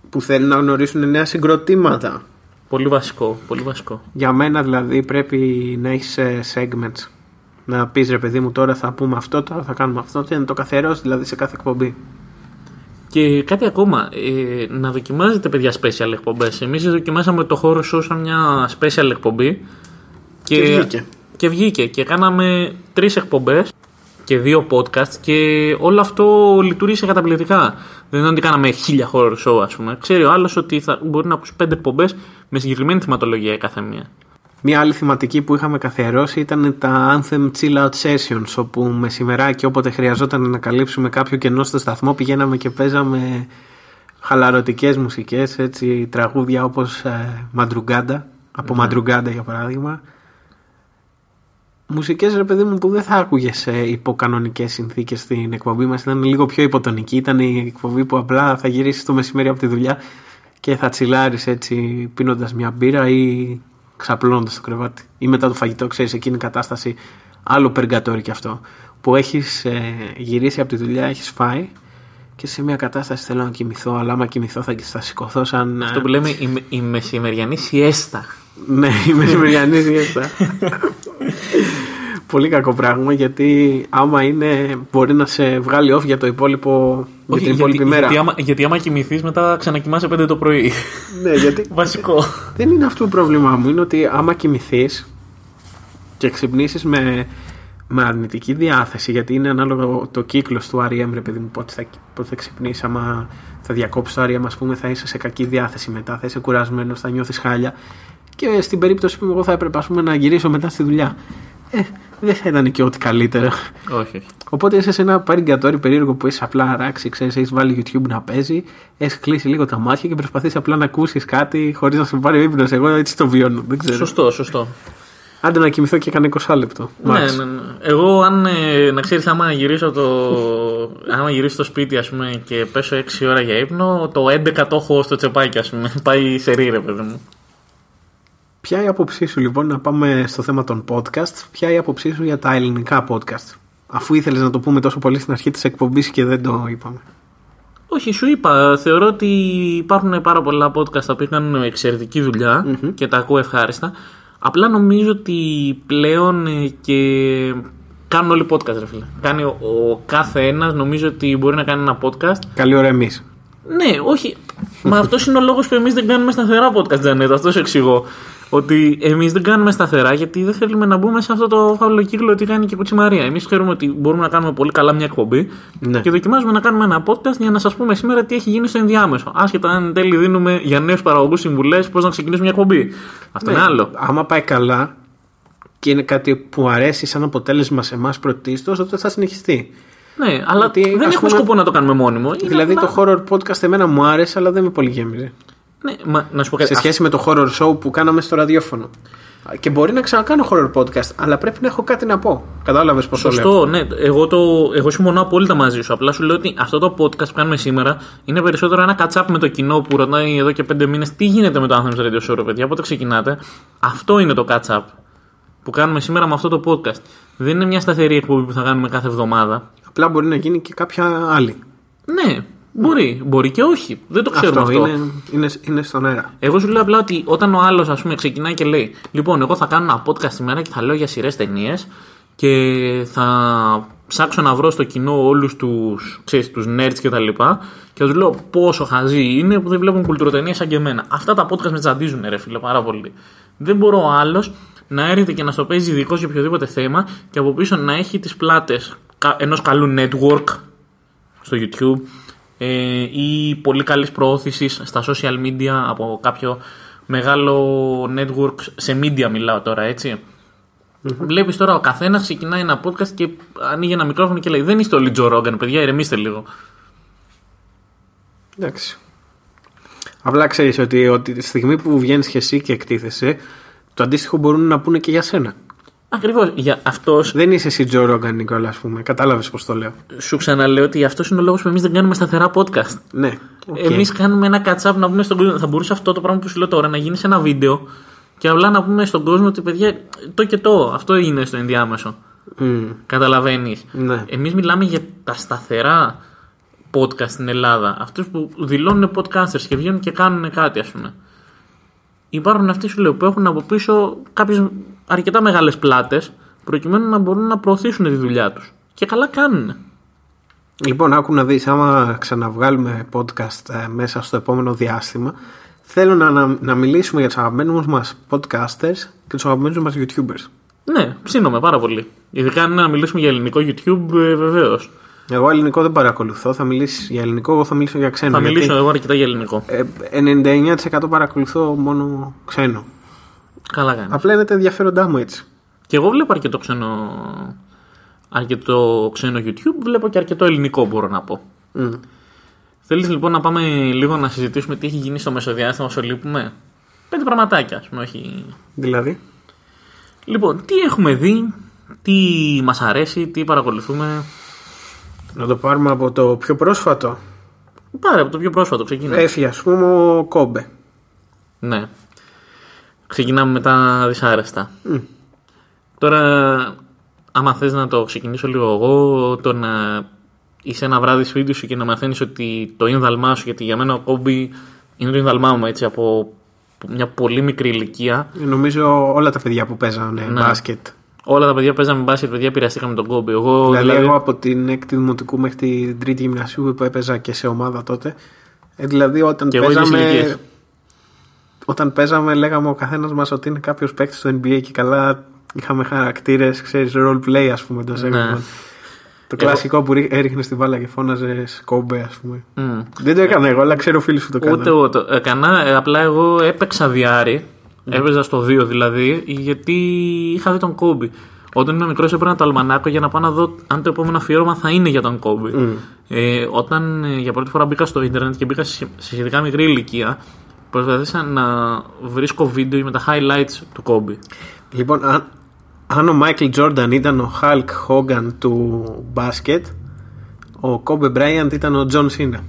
που θέλουν να γνωρίσουν νέα συγκροτήματα. Πολύ βασικό. Πολύ βασικό. Για μένα δηλαδή πρέπει να έχεις segments. Να πεις ρε παιδί μου τώρα θα πούμε αυτό, τώρα θα κάνουμε αυτό και να το καθιερώσει δηλαδή σε κάθε εκπομπή. Και κάτι ακόμα. Ε, να δοκιμάζετε παιδιά special εκπομπές. Εμείς δοκιμάσαμε το χώρο σου σαν μια special εκπομπή. Και βγήκε. Και βγήκε. Και κάναμε τρεις εκπομπές και δύο podcast και όλο αυτό λειτουργήσε καταπληκτικά. Δεν είναι ότι κάναμε χίλια horror show, ας πούμε. Ξέρει ο άλλος ότι θα μπορεί να ακούσει πέντε εκπομπές με συγκεκριμένη θεματολογία η κάθε μία. Μια άλλη θεματική που είχαμε καθιερώσει ήταν τα Anthem Chill Out Sessions όπου μεσημεράκι όποτε χρειαζόταν να καλύψουμε κάποιο κενό στο σταθμό πηγαίναμε και παίζαμε χαλαρωτικές μουσικές έτσι τραγούδια όπως ε, Μαντρουγκάντα από Μαντρουγκάντα για παράδειγμα. Μουσικές ρε παιδί μου που δεν θα άκουγες σε υποκανονικές συνθήκες στην εκπομπή μας. Ήταν λίγο πιο υποτονική ήταν η εκπομπή που απλά θα γυρίσεις το μεσημέρι από τη δουλειά και θα τσιλάρεις έτσι πίνοντας μια μπύρα ή ξαπλώνοντας στο κρεβάτι ή μετά το φαγητό ξέρεις εκείνη η κατάσταση άλλο περγατόρι κι αυτό που έχεις ε, γυρίσει από τη δουλειά έχεις φάει και σε μια κατάσταση θέλω να κοιμηθώ αλλά άμα κοιμηθώ θα, θα σηκωθώ σαν ε, Αυτό που λέμε η, με- η μεσημεριανή siesta. ναι, η μεσημεριανή siesta. Πολύ κακό πράγμα γιατί άμα είναι μπορεί να σε βγάλει off για το υπόλοιπο για την υπόλοιπη γιατί, μέρα. γιατί, άμα, γιατί άμα κοιμηθείς, μετά ξανακοιμάσαι 5 το πρωί. Ναι, γιατί Βασικό. δεν είναι αυτό το πρόβλημά μου. Είναι ότι άμα κοιμηθείς και ξυπνήσεις με, με αρνητική διάθεση, γιατί είναι ανάλογο το κύκλος του REM, ρε παιδί μου, πότε θα, πότε θα ξυπνήσεις. Άμα θα διακόψεις το REM, ας πούμε, θα είσαι σε κακή διάθεση μετά, θα είσαι κουρασμένος, θα νιώθεις χάλια. Και στην περίπτωση που εγώ θα έπρεπε ας πούμε, να γυρίσω μετά στη δουλειά. Ε, δεν θα ήταν και ό,τι καλύτερο. όχι, όχι. Οπότε είσαι σε ένα παριγκατόρι περίεργο που είσαι απλά αράξει, ξέρεις, έχεις βάλει YouTube να παίζει, έχεις κλείσει λίγο τα μάτια και προσπαθείς απλά να ακούσεις κάτι χωρίς να σου πάρει ο ύπνος. Εγώ έτσι το βιώνω. Δεν ξέρω. Σωστό, σωστό. Άντε να κοιμηθώ και έκανε 20 λεπτό. Ναι, Max. ναι, ναι. Εγώ, αν ε, να ξέρεις, άμα γυρίσω, το, άμα γυρίσω στο σπίτι ας πούμε, και πέσω 6 ώρα για ύπνο, το 11 το έχω στο τσεπάκι, ας πούμε. Πάει σε ρί, ρε παιδί μου. Ποια η άποψή σου λοιπόν να πάμε στο θέμα των podcast, ποια η άποψή σου για τα ελληνικά podcast; Αφού ήθελες να το πούμε τόσο πολύ στην αρχή της εκπομπής και δεν το είπαμε. Όχι, σου είπα. Θεωρώ ότι υπάρχουν πάρα πολλά podcast τα οποία κάνουν εξαιρετική δουλειά και τα ακούω ευχάριστα. Απλά νομίζω ότι πλέον ε, και κάνουν όλοι podcast, ρε φίλε. Κάνει ο, ο κάθε ένας, νομίζω ότι μπορεί να κάνει ένα podcast. Καλή ώρα εμείς. Ναι, όχι. Μα αυτός είναι ο λόγος που εμείς δεν κάνουμε σταθερά podcast, Τζανέτ. Αυτό σου εξηγώ. Ότι εμείς δεν κάνουμε σταθερά γιατί δεν θέλουμε να μπούμε σε αυτό το φαύλο κύκλο ότι κάνει και η Μαρία. Εμείς ξέρουμε ότι μπορούμε να κάνουμε πολύ καλά μια εκπομπή Ναι. και δοκιμάζουμε να κάνουμε ένα podcast για να σας πούμε σήμερα τι έχει γίνει στο ενδιάμεσο. Άσχετα αν εν τέλει δίνουμε για νέους παραγωγούς συμβουλές πώς να ξεκινήσουμε μια εκπομπή. Αυτό είναι άλλο. Ναι. Άμα πάει καλά και είναι κάτι που αρέσει σαν αποτέλεσμα σε εμάς πρωτίστως, τότε θα συνεχιστεί. Ναι, αλλά Γιατί, δεν ας έχουμε πούμε, σκοπό να το κάνουμε μόνιμο. Είναι δηλαδή απλά- το horror podcast εμένα μου άρεσε, αλλά δεν με πολύ γέμιζε. Ναι, μα, να σου πω κάτι. Σε σχέση με το horror show που κάναμε στο ραδιόφωνο. Και μπορεί να ξανακάνω horror podcast, αλλά πρέπει να έχω κάτι να πω. Κατάλαβες πώς το λέω. Σωστό, ναι. Εγώ, το, εγώ συμφωνώ απόλυτα μαζί σου. Απλά σου λέω ότι αυτό το podcast που κάνουμε σήμερα είναι περισσότερο ένα catch-up με το κοινό που ρωτάει εδώ και πέντε μήνες τι γίνεται με το Anthems Radio Show, ρε παιδιά. Πότε ξεκινάτε. Αυτό είναι το catch-up που κάνουμε σήμερα με αυτό το podcast. Δεν είναι μια σταθερή εκπομπή που θα κάνουμε κάθε εβδομάδα. Απλά μπορεί να γίνει και κάποια άλλη. Ναι, μπορεί. Μπορεί και όχι. Δεν το ξέρουμε αυτό. Αυτό, Είναι, είναι, είναι στον αέρα. Εγώ σου λέω απλά ότι όταν ο άλλος, ας πούμε, ξεκινάει και λέει: Λοιπόν, εγώ θα κάνω ένα podcast σήμερα και θα λέω για σειρές ταινίες και θα ψάξω να βρω στο κοινό όλους τους τους nerds και τα λοιπά και θα τους λέω πόσο χαζοί είναι που δεν βλέπουν κουλτουροτενίε σαν και εμένα. Αυτά τα podcast με τσαντίζουν, ρε φίλε, πάρα πολύ. Δεν μπορώ ο άλλος να έρχεται και να στο παίζει ειδικός για οποιοδήποτε θέμα και από πίσω να έχει τις πλάτες ενός καλού network στο YouTube ε, ή πολύ καλής προώθησης στα social media από κάποιο μεγάλο network σε media μιλάω τώρα έτσι Βλέπεις τώρα ο καθένας ξεκινάει ένα podcast και ανοίγει ένα μικρόφωνο και λέει δεν είστε όλοι Joe Rogan παιδιά ηρεμήστε λίγο Εντάξει. Απλά ξέρεις ότι, ότι τη στιγμή που βγαίνεις και εσύ και εκτίθεσαι, το αντίστοιχο μπορούν να πούνε και για σένα. Ακριβώς για αυτός Δεν είσαι εσύ Τζο Ρόγκαν, Νικόλα, ας πούμε. Κατάλαβες πώς το λέω. σου ξαναλέω ότι αυτός είναι ο λόγος που εμείς δεν κάνουμε σταθερά podcast Ναι. οκ. Εμείς κάνουμε ένα catch-up να πούμε στον κόσμο. Θα μπορούσε αυτό το πράγμα που σου λέω τώρα να γίνει σε ένα βίντεο και απλά να πούμε στον κόσμο ότι παιδιά το και το. Αυτό είναι στο ενδιάμεσο. Μμ, Καταλαβαίνεις. Ναι. Εμείς μιλάμε για τα σταθερά podcast στην Ελλάδα. Αυτούς που δηλώνουν podcasters και βγαίνουν και κάνουν κάτι, ας πούμε. Υπάρχουν αυτοί σου λέω που έχουν από πίσω κάποιε αρκετά μεγάλες πλάτες προκειμένου να μπορούν να προωθήσουν τη δουλειά τους. Και καλά κάνουν. Λοιπόν, άκου να δεις, άμα ξαναβγάλουμε podcast ε, μέσα στο επόμενο διάστημα, θέλω να, να, να μιλήσουμε για τους αγαπημένους μας podcasters και τους αγαπημένους μας YouTubers. Ναι, ψήνομαι πάρα πολύ. Ειδικά αν είναι να μιλήσουμε για ελληνικό YouTube, ε, βεβαίως. Εγώ ελληνικό δεν παρακολουθώ, θα μιλήσεις για ελληνικό, εγώ θα μιλήσω για ξένο. Θα γιατί, μιλήσω εγώ αρκετά για ελληνικό. ε, 99% παρακολουθώ μόνο ξένο. Καλά κάνεις. Απλά είναι τα ενδιαφέροντά μου έτσι. Και εγώ βλέπω αρκετό ξένο, αρκετό ξένο YouTube, βλέπω και αρκετό ελληνικό μπορώ να πω. Μμ. Θέλεις λοιπόν να πάμε λίγο να συζητήσουμε τι έχει γίνει στο μεσοδιάστημα όσο λείπουμε; Πέντε πραγματάκια, ας πούμε, όχι. Δηλαδή, Λοιπόν, τι έχουμε δει, τι μας αρέσει, τι παρακολουθούμε; να το πάρουμε από το πιο πρόσφατο. Πάρε από το πιο πρόσφατο, ξεκινά. Έφυγε, ας πούμε, ο Κόμπε. Ναι. Ξεκινάμε με τα δυσάρεστα. Μμ. Τώρα, άμα θες να το ξεκινήσω λίγο εγώ, το να είσαι ένα βράδυ σπίτι σου και να μαθαίνεις ότι το ίνδαλμά σου, γιατί για μένα ο Κόμπι είναι το ίνδαλμά μου έτσι από μια πολύ μικρή ηλικία. Νομίζω όλα τα παιδιά που παίζανε Ναι. μπάσκετ. Όλα τα παιδιά που παίζαμε μπάσκετ, παιδιά πειραστήκαμε τον Κόμπι. Εγώ, Δηλαδή, δηλαδή, εγώ από την έκτη δημοτικού μέχρι την τρίτη γυμνασίου που έπαιζα και σε ομάδα τότε. Ε, δηλαδή, όταν Και εγώ ίδιες παίζαμε. Ηλικίες. Όταν παίζαμε, λέγαμε ο καθένας μας ότι είναι κάποιος παίκτης στο NBA και καλά είχαμε χαρακτήρες, ξέρεις, role play, ας πούμε. εντός Ναι. έγγραφων. Το Εγώ- κλασικό που ρί- έριχνε την μπάλα και φώναζε κόμπε, ας πούμε. μμ. Δεν το έκανα εγώ, αλλά ξέρω φίλους που το κάνανε. Ούτε εγώ το έκανα. ε, Απλά εγώ έπαιξα διάρρη. Έπαιζα στο 2 δηλαδή, γιατί είχα δει τον Κόμπι. Όταν ήμουν μικρός, έπαιρνα το αλμανάκο για να πάω να δω αν το επόμενο αφιέρωμα θα είναι για τον Κόμπι. Ε, όταν ε, για πρώτη φορά μπήκα στο ίντερνετ και μπήκα σε σε σχετικά μικρή ηλικία, προσπαθήσα να βρίσκω βίντεο με τα highlights του Κόμπι. Λοιπόν, αν, αν ο Μάικλ Τζόρνταν ήταν ο Χαλκ Χόγκαν του μπάσκετ, ο Κόμπε Μπράιαντ ήταν ο Τζον Σίνα.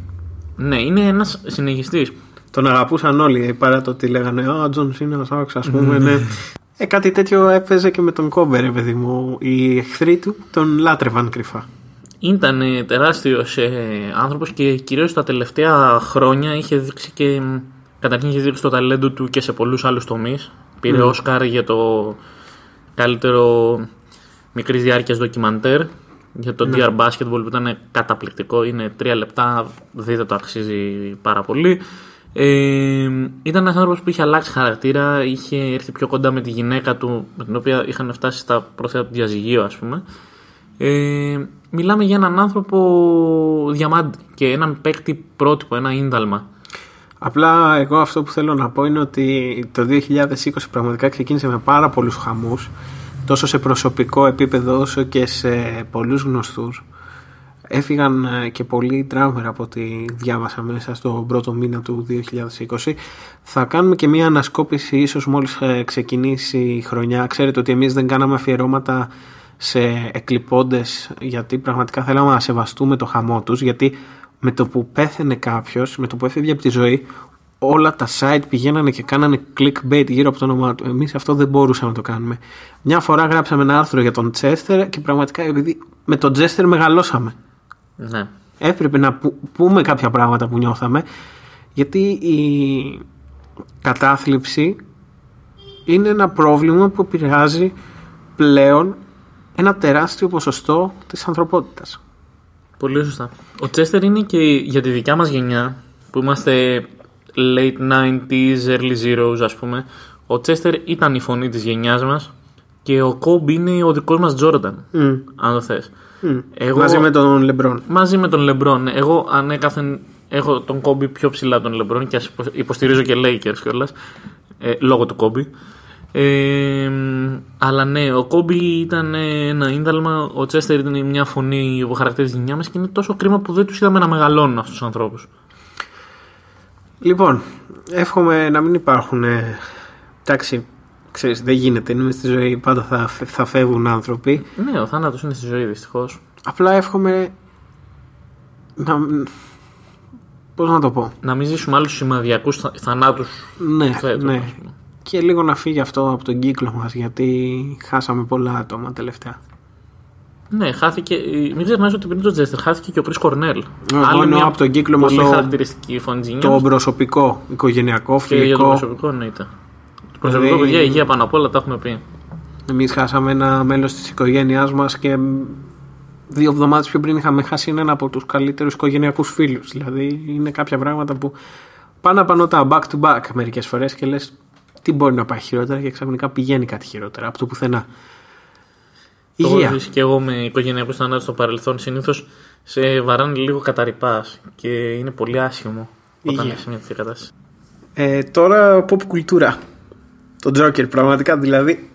Ναι, είναι ένας συνεχιστής. Τον αγαπούσαν όλοι παρά το ότι λέγανε Α, Τζον Σίνα, άξα, ας πούμε. ναι. Ε, κάτι τέτοιο έπαιζε και με τον Κόμπε, ρε παιδί μου. Οι εχθροί του τον λάτρευαν κρυφά. Ήταν τεράστιος ε, άνθρωπος και κυρίως τα τελευταία χρόνια είχε δείξει και. Καταρχήν είχε δείξει το ταλέντο του και σε πολλούς άλλους τομείς. Πήρε Ναι. Όσκαρ για το καλύτερο μικρής διάρκειας ντοκιμαντέρ για το Ναι. DR Basketball που ήταν καταπληκτικό. Είναι τρία λεπτά, δείτε το αξίζει πάρα πολύ. Ε, ήταν ένας άνθρωπος που είχε αλλάξει χαρακτήρα, είχε έρθει πιο κοντά με τη γυναίκα του, με την οποία είχαν φτάσει στα πρόθυρα του διαζυγίου, ας πούμε. Ε, μιλάμε για έναν άνθρωπο διαμάντη και έναν παίκτη πρότυπο, ένα ίνταλμα. Απλά εγώ αυτό που θέλω να πω είναι ότι το 2020 πραγματικά ξεκίνησε με πάρα πολλούς χαμούς τόσο σε προσωπικό επίπεδο όσο και σε πολλούς γνωστούς. Έφυγαν ε, και πολλοί τραύμερ από ό,τι διάβασα μέσα στο πρώτο μήνα του 2020. Θα κάνουμε και μία ανασκόπηση ίσως μόλις ε, ξεκινήσει η χρονιά. Ξέρετε ότι εμείς δεν κάναμε αφιερώματα σε εκλειπώντες γιατί πραγματικά θέλαμε να σεβαστούμε το χαμό τους γιατί με το που πέθαινε κάποιος, με το που έφευγε από τη ζωή όλα τα site πηγαίνανε και κάνανε clickbait γύρω από το όνομά του. Εμείς αυτό δεν μπορούσαμε να το κάνουμε. Μια φορά γράψαμε ένα άρθρο για τον Τσέστερ και πραγματικά επειδή με τον Τσέστερ μεγαλώσαμε. Ναι. Έπρεπε να που- πούμε κάποια πράγματα που νιώθαμε γιατί η κατάθλιψη είναι ένα πρόβλημα που επηρεάζει πλέον ένα τεράστιο ποσοστό της ανθρωπότητας. Πολύ σωστά. Ο Τσέστερ είναι και για τη δικιά μας γενιά που είμαστε late 90s, early zeros ας πούμε. Ο Τσέστερ ήταν η φωνή της γενιάς μας και ο Κόμπι είναι ο δικός μας Τζόρνταν, Μμ, αν το θες. μμ. Εγώ- Μαζί με τον Λεμπρόν. Μαζί με τον Λεμπρόν. ναι. Εγώ ανέκαθεν έχω τον Κόμπι πιο ψηλά τον Λεμπρόν και ας υπο- υποστηρίζω και Lakers κιόλας. Ε, λόγω του Κόμπι. Ε, αλλά ναι, ο Κόμπι ήταν ένα ίνδαλμα, ο Τσέστερ ήταν μια φωνή που χαρακτήριζε τη γενιά μας και είναι τόσο κρίμα που δεν τους είδαμε να μεγαλώνουν αυτούς τους ανθρώπους. Λοιπόν, εύχομαι να μην υπάρχουν. Ε, εντάξει, ξέρεις, δεν γίνεται. Είναι στη ζωή, πάντα θα, φε- θα φεύγουν άνθρωποι. Ναι, ο θάνατος είναι στη ζωή δυστυχώς. Απλά εύχομαι να. Πώς να το πω; Να μην ζήσουμε άλλους σημαδιακούς θανάτους Ναι, φέτος. ναι. Και λίγο να φύγει αυτό από τον κύκλο μας γιατί χάσαμε πολλά άτομα τελευταία. Ναι, χάθηκε. Μην ξεχνάς ότι πριν τον Τζέστερ χάθηκε και ο Πρι Κορνέλ. Εγώ εννοώ από τον κύκλο μας πολύ το- χαρακτηριστική φωνή της Το γενιάς. προσωπικό, οικογενειακό, Και για το φιλικό. προσωπικό εννοείται. Το προσωπικό, Δηλαδή- παιδιά, υγεία πάνω απ' όλα τα έχουμε πει. Εμείς χάσαμε ένα μέλος της οικογένειάς μας και δύο εβδομάδες πιο πριν είχαμε χάσει έναν από τους καλύτερους οικογενειακούς φίλους. Δηλαδή είναι κάποια πράγματα που πάνε πάνω τα back to back μερικές φορές και λες τι μπορεί να πάει χειρότερα και ξαφνικά πηγαίνει κάτι χειρότερα από το πουθενά. Το έχω Υγεία. ζήσει και εγώ με οικογενειακού θανάτου στο παρελθόν. Συνήθως σε βαράνε λίγο καταρρυπάς και είναι πολύ άσχημο όταν Υγεία. έχεις μια τέτοια κατάσταση. Ε, τώρα pop κουλτούρα. Το Joker πραγματικά δηλαδή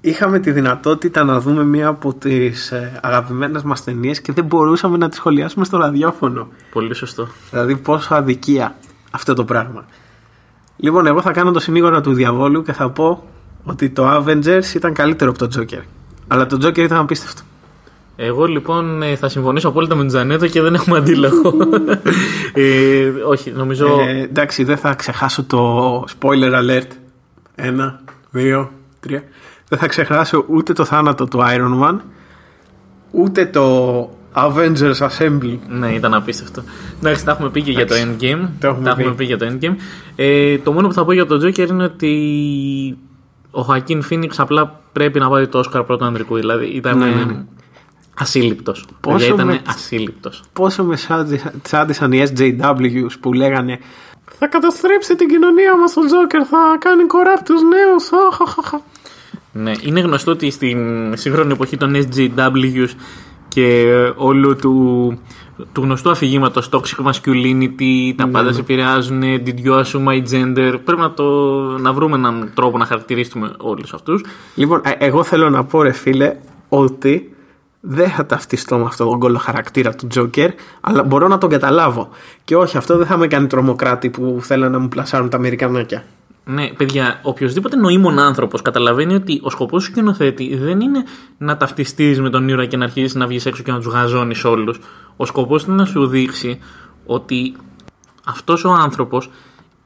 είχαμε τη δυνατότητα να δούμε μία από τις ε, αγαπημένες μας ταινίες και δεν μπορούσαμε να τη σχολιάσουμε στο ραδιόφωνο. Πολύ σωστό. Δηλαδή πόσο αδικία αυτό το πράγμα. Λοιπόν, εγώ θα κάνω το συνήγορο του διαβόλου και θα πω ότι το Avengers ήταν καλύτερο από το Joker. Αλλά το Joker ήταν απίστευτο. Εγώ λοιπόν ε, θα συμφωνήσω απόλυτα με τον Τζανέτο και δεν έχουμε αντίλογο. ε, όχι, νομίζω. Ε, εντάξει, δεν θα ξεχάσω το spoiler alert. Ένα, δύο, τρία. Δεν θα ξεχάσω ούτε το θάνατο του Iron Man, ούτε το Avengers Assembly. Ναι, ήταν απίστευτο. Εντάξει, τα έχουμε πει και για το Endgame. Το έχουμε τα έχουμε πει. πει για το Endgame. Ε, το μόνο που θα πω για τον Joker είναι ότι ο Χακίν Φίνιξ απλά πρέπει να πάρει το Όσκαρ πρώτο ανδρικού. Δηλαδή ήταν Ναι, ναι, ναι. ασύλληπτος. Πόσο ήταν με- ασύλληπτος. Πόσο με σάντισα- τσάντισαν οι SJWs που λέγανε Θα καταστρέψει την κοινωνία μας ο Joker, θα κάνει corrupt τους νέους. αχαχαχα». Ναι, είναι γνωστό ότι στην σύγχρονη εποχή των SJWs και όλου του, του γνωστού αφηγήματος Toxic Masculinity, τα πάντα σε επηρεάζουν, Did you assume my gender; Πρέπει να, το, να βρούμε έναν τρόπο να χαρακτηρίσουμε όλους αυτούς. Λοιπόν, ε, εγώ θέλω να πω ρε φίλε ότι δεν θα ταυτιστώ με αυτόν τον κόλλο χαρακτήρα του Joker, αλλά μπορώ να τον καταλάβω. Και όχι, αυτό δεν θα με κάνει τρομοκράτη που θέλουν να μου πλασάρουν τα Αμερικανάκια. Ναι, παιδιά, οποιοδήποτε νοήμων άνθρωπος καταλαβαίνει ότι ο σκοπός του σκηνοθέτη δεν είναι να ταυτιστείς με τον ήρωα και να αρχίσεις να βγεις έξω και να τους γαζώνεις όλους. Ο σκοπός είναι να σου δείξει ότι αυτός ο άνθρωπος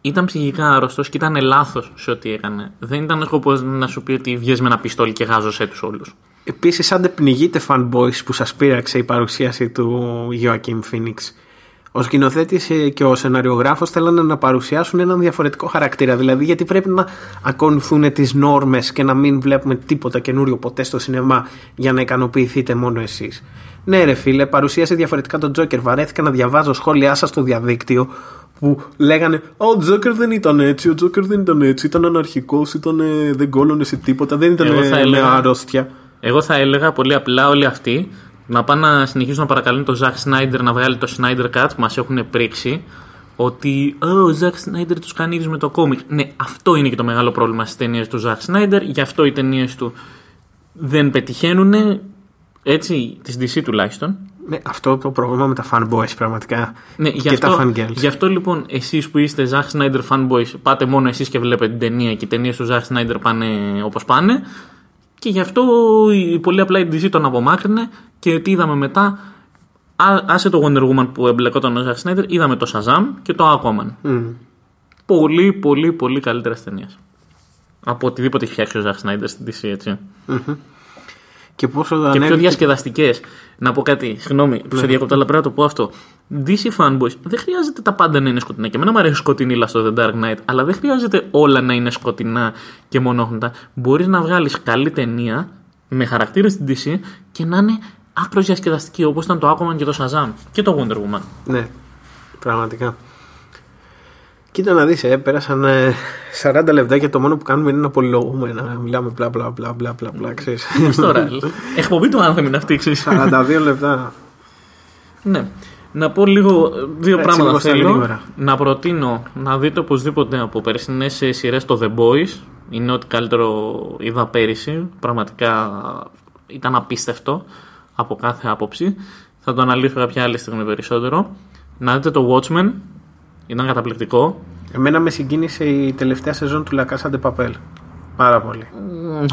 ήταν ψυχικά άρρωστος και ήταν λάθος σε ό,τι έκανε. Δεν ήταν ο σκοπός να σου πει ότι βγες με ένα πιστόλι και γάζωσέ τους όλους. Επίσης, αν δεν πνιγείτε fanboys που σας πείραξε η παρουσίαση του Joaquin Phoenix, ο σκηνοθέτης και ο σεναριογράφος θέλανε να παρουσιάσουν έναν διαφορετικό χαρακτήρα. Δηλαδή, γιατί πρέπει να ακολουθούν τις νόρμες και να μην βλέπουμε τίποτα καινούριο ποτέ στο σινεμά για να ικανοποιηθείτε μόνο εσείς. Ναι, ρε φίλε, παρουσίασε διαφορετικά τον Τζόκερ. Βαρέθηκα να διαβάζω σχόλιά σας στο διαδίκτυο που λέγανε Ο Τζόκερ δεν ήταν έτσι, ο Τζόκερ δεν ήταν έτσι, ήταν αναρχικός, ήταν, δεν κόλωνε σε τίποτα, δεν ήταν με αρρώστια. Εγώ θα έλεγα πολύ απλά όλοι αυτοί να πάνε να συνεχίσουν να παρακαλούν τον Ζακ Σνάιντερ να βγάλει το Snyder Cut που μας έχουν πρίξει ότι ο Ζακ Σνάιντερ τους κάνει με το κόμικ. Ναι, αυτό είναι και το μεγάλο πρόβλημα στις ταινίες του Ζακ Σνάιντερ. Γι' αυτό οι ταινίες του δεν πετυχαίνουν. Έτσι, της DC τουλάχιστον. Ναι, αυτό το πρόβλημα με τα fanboys πραγματικά. Ναι, και αυτό, τα fangirls. Γι' αυτό λοιπόν εσείς που είστε Ζαχ Σνάιντερ fanboys, πάτε μόνο εσείς και βλέπετε την ταινία και οι ταινίες του Ζαχ Σνάιντερ πάνε όπως πάνε. Και γι' αυτό πολύ απλά η DC τον απομάκρυνε και τι είδαμε μετά. άσε το Wonder Woman που εμπλεκόταν ο Zack Snyder, είδαμε το Shazam και το Aquaman. Mm. Πολύ, πολύ, πολύ καλύτερες ταινίες. Από οτιδήποτε έχει φτιάξει ο Zack Snyder στην DC, έτσι. Mm-hmm. Και, πόσο και πιο διασκεδαστικές. Να πω κάτι, συγγνώμη που σε ναι. διακόπτω, αλλά πρέπει να το πω αυτό. DC fanboys δεν χρειάζεται τα πάντα να είναι σκοτεινά. Και εμένα μου αρέσει σκοτεινή στο The Dark Knight, αλλά δεν χρειάζεται όλα να είναι σκοτεινά και μονόχρονα. Μπορείς να βγάλεις καλή ταινία με χαρακτήρες στην DC και να είναι άκρο διασκεδαστική όπως ήταν το Aquaman και το Shazam και το Wonder Woman. Ναι, πραγματικά. Κοίτα να δεις, ε, πέρασαν ε, 40 λεπτά και το μόνο που κάνουμε είναι να πολυλογούμε, να μιλάμε μπλα μπλα μπλα μπλα μπλα μπλα, ξέρεις. τώρα, εκπομπή του άνθρωποι είναι αυτή, ξέρεις. 42 λεπτά. ναι. Να πω λίγο δύο Έτσι, πράγματα θέλω. Να προτείνω να δείτε οπωσδήποτε από περσινές σειρές το The Boys. Είναι ό,τι καλύτερο είδα πέρυσι. Πραγματικά ήταν απίστευτο από κάθε άποψη. Θα το αναλύσω κάποια άλλη στιγμή περισσότερο. Να δείτε το Watchmen. Ήταν καταπληκτικό. Εμένα με συγκίνησε η τελευταία σεζόν του La Casa de Papel. Πάρα πολύ.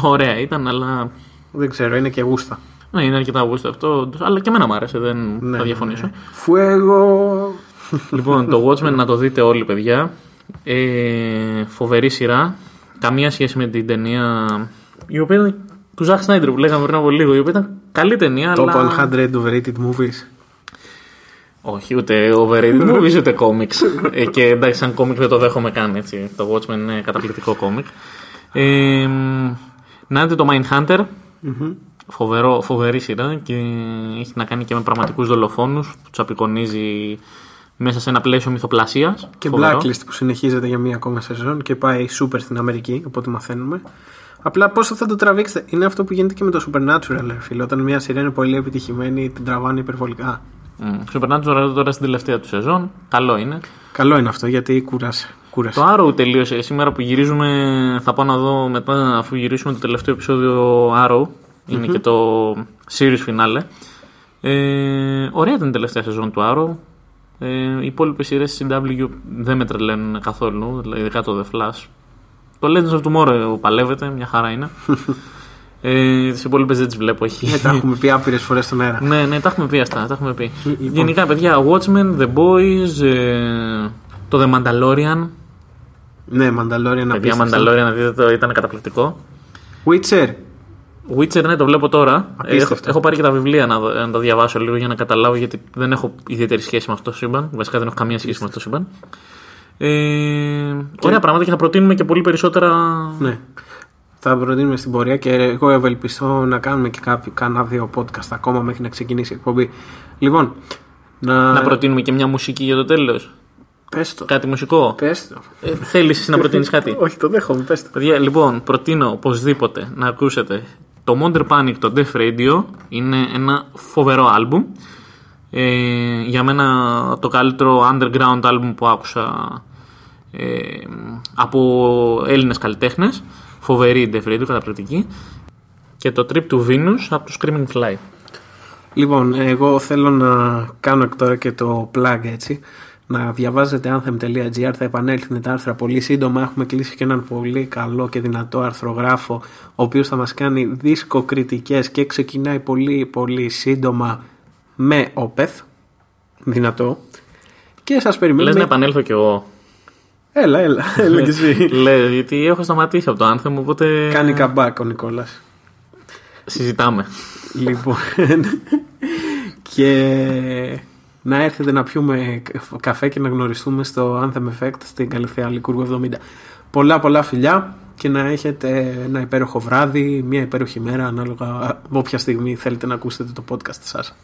Ωραία ήταν, αλλά. Δεν ξέρω, είναι και γούστα. Ναι, είναι αρκετά γούστα αυτό. Αλλά και εμένα μου άρεσε, δεν ναι, θα διαφωνήσω. Ναι. Φουέγο. Λοιπόν, το Watchmen να το δείτε όλοι, παιδιά. Ε, φοβερή σειρά. Καμία σχέση με την ταινία. Η οποία ήταν του Ζαχ Σνάιντερ που λέγαμε πριν από λίγο. Η οποία ήταν καλή ταινία. Το αλλά... 100 overrated movies. Όχι, ούτε overrated movies, ούτε comics. ε, και εντάξει, σαν comic δεν το δέχομαι καν έτσι. Το Watchmen είναι καταπληκτικό comic. Ε, να δείτε το Mindhunter. mm Φοβερό, φοβερή σειρά και έχει να κάνει και με πραγματικούς δολοφόνους που τους απεικονίζει μέσα σε ένα πλαίσιο μυθοπλασίας. Και Φοβερό. Blacklist που συνεχίζεται για μία ακόμα σεζόν και πάει super στην Αμερική, οπότε μαθαίνουμε. Απλά πόσο θα το τραβήξετε. Είναι αυτό που γίνεται και με το Supernatural, φίλε. Όταν μια σειρά είναι πολύ επιτυχημένη, την τραβάνε υπερβολικά. Mm. Supernatural τώρα στην τελευταία του σεζόν. Καλό είναι. Καλό είναι αυτό γιατί κούρασε. κούρασε. Το Arrow τελείωσε. Σήμερα που γυρίζουμε, θα πάω να δω μετά, αφού γυρίσουμε το τελευταίο επεισόδιο Arrow. Ειναι και το series finale. Ε, ωραία ήταν η τελευταία σεζόν του Arrow. Ε, οι υπόλοιπες σειρές CW δεν με τρελαίνουν καθόλου, δηλαδή ειδικά το The Flash το Legends of Tomorrow παλεύεται, μια χαρά είναι. ε, τις υπόλοιπες δεν τις βλέπω. Έχει... Ε, τα έχουμε πει άπειρες φορές στον αέρα. ναι, ναι, τα έχουμε πει αυτά. Τα έχουμε πει. Λοιπόν. Γενικά, παιδιά, Watchmen, The Boys, ε, το The Mandalorian. Ναι, Mandalorian Παιδιά, Mandalorian, να δείτε το, ήταν καταπληκτικό. Witcher. Witcher, ναι, το βλέπω τώρα. Έχω, έχω, πάρει και τα βιβλία να, να τα διαβάσω λίγο για να καταλάβω γιατί δεν έχω ιδιαίτερη σχέση με αυτό το σύμπαν. Βασικά δεν έχω καμία σχέση με αυτό το σύμπαν. Ε, και... Ωραία πράγματα και θα προτείνουμε και πολύ περισσότερα. Ναι. Θα προτείνουμε στην πορεία και εγώ ευελπιστώ να κάνουμε και κάποιο, κάνα δύο podcast ακόμα μέχρι να ξεκινήσει η εκπομπή. Λοιπόν, να... να προτείνουμε και μια μουσική για το τέλος. Πες το. Κάτι μουσικό; Πες το. Ε, θέλεις να προτείνεις κάτι; Όχι, το δέχομαι. Πες το. Παιδιά, λοιπόν, προτείνω οπωσδήποτε να ακούσετε το Modern Panic, το Death Radio. Είναι ένα φοβερό άλμπουμ. Ε, για μένα το καλύτερο underground album που άκουσα ε, από Έλληνες καλλιτέχνες φοβερή Def Radio, καταπληκτική και το Trip to Venus από το Screaming Fly Λοιπόν, εγώ θέλω να κάνω τώρα και το plug έτσι να διαβάζετε anthem.gr θα επανέλθουν τα άρθρα πολύ σύντομα έχουμε κλείσει και έναν πολύ καλό και δυνατό αρθρογράφο ο οποίος θα μας κάνει δίσκο κριτικές και ξεκινάει πολύ πολύ σύντομα με όπεθ δυνατό και σας περιμένουμε Λες να επανέλθω κι εγώ Έλα, έλα, έλα κι εσύ. Λέει, γιατί έχω σταματήσει από το άνθεμο, οπότε. Κάνει καμπάκ ο Νικόλας. Συζητάμε. Λοιπόν. και να έρθετε να πιούμε καφέ και να γνωριστούμε στο Anthem Effect στην Καλυθέα Λικούργου 70. Πολλά πολλά φιλιά και να έχετε ένα υπέροχο βράδυ, μια υπέροχη μέρα ανάλογα όποια στιγμή θέλετε να ακούσετε το podcast σας.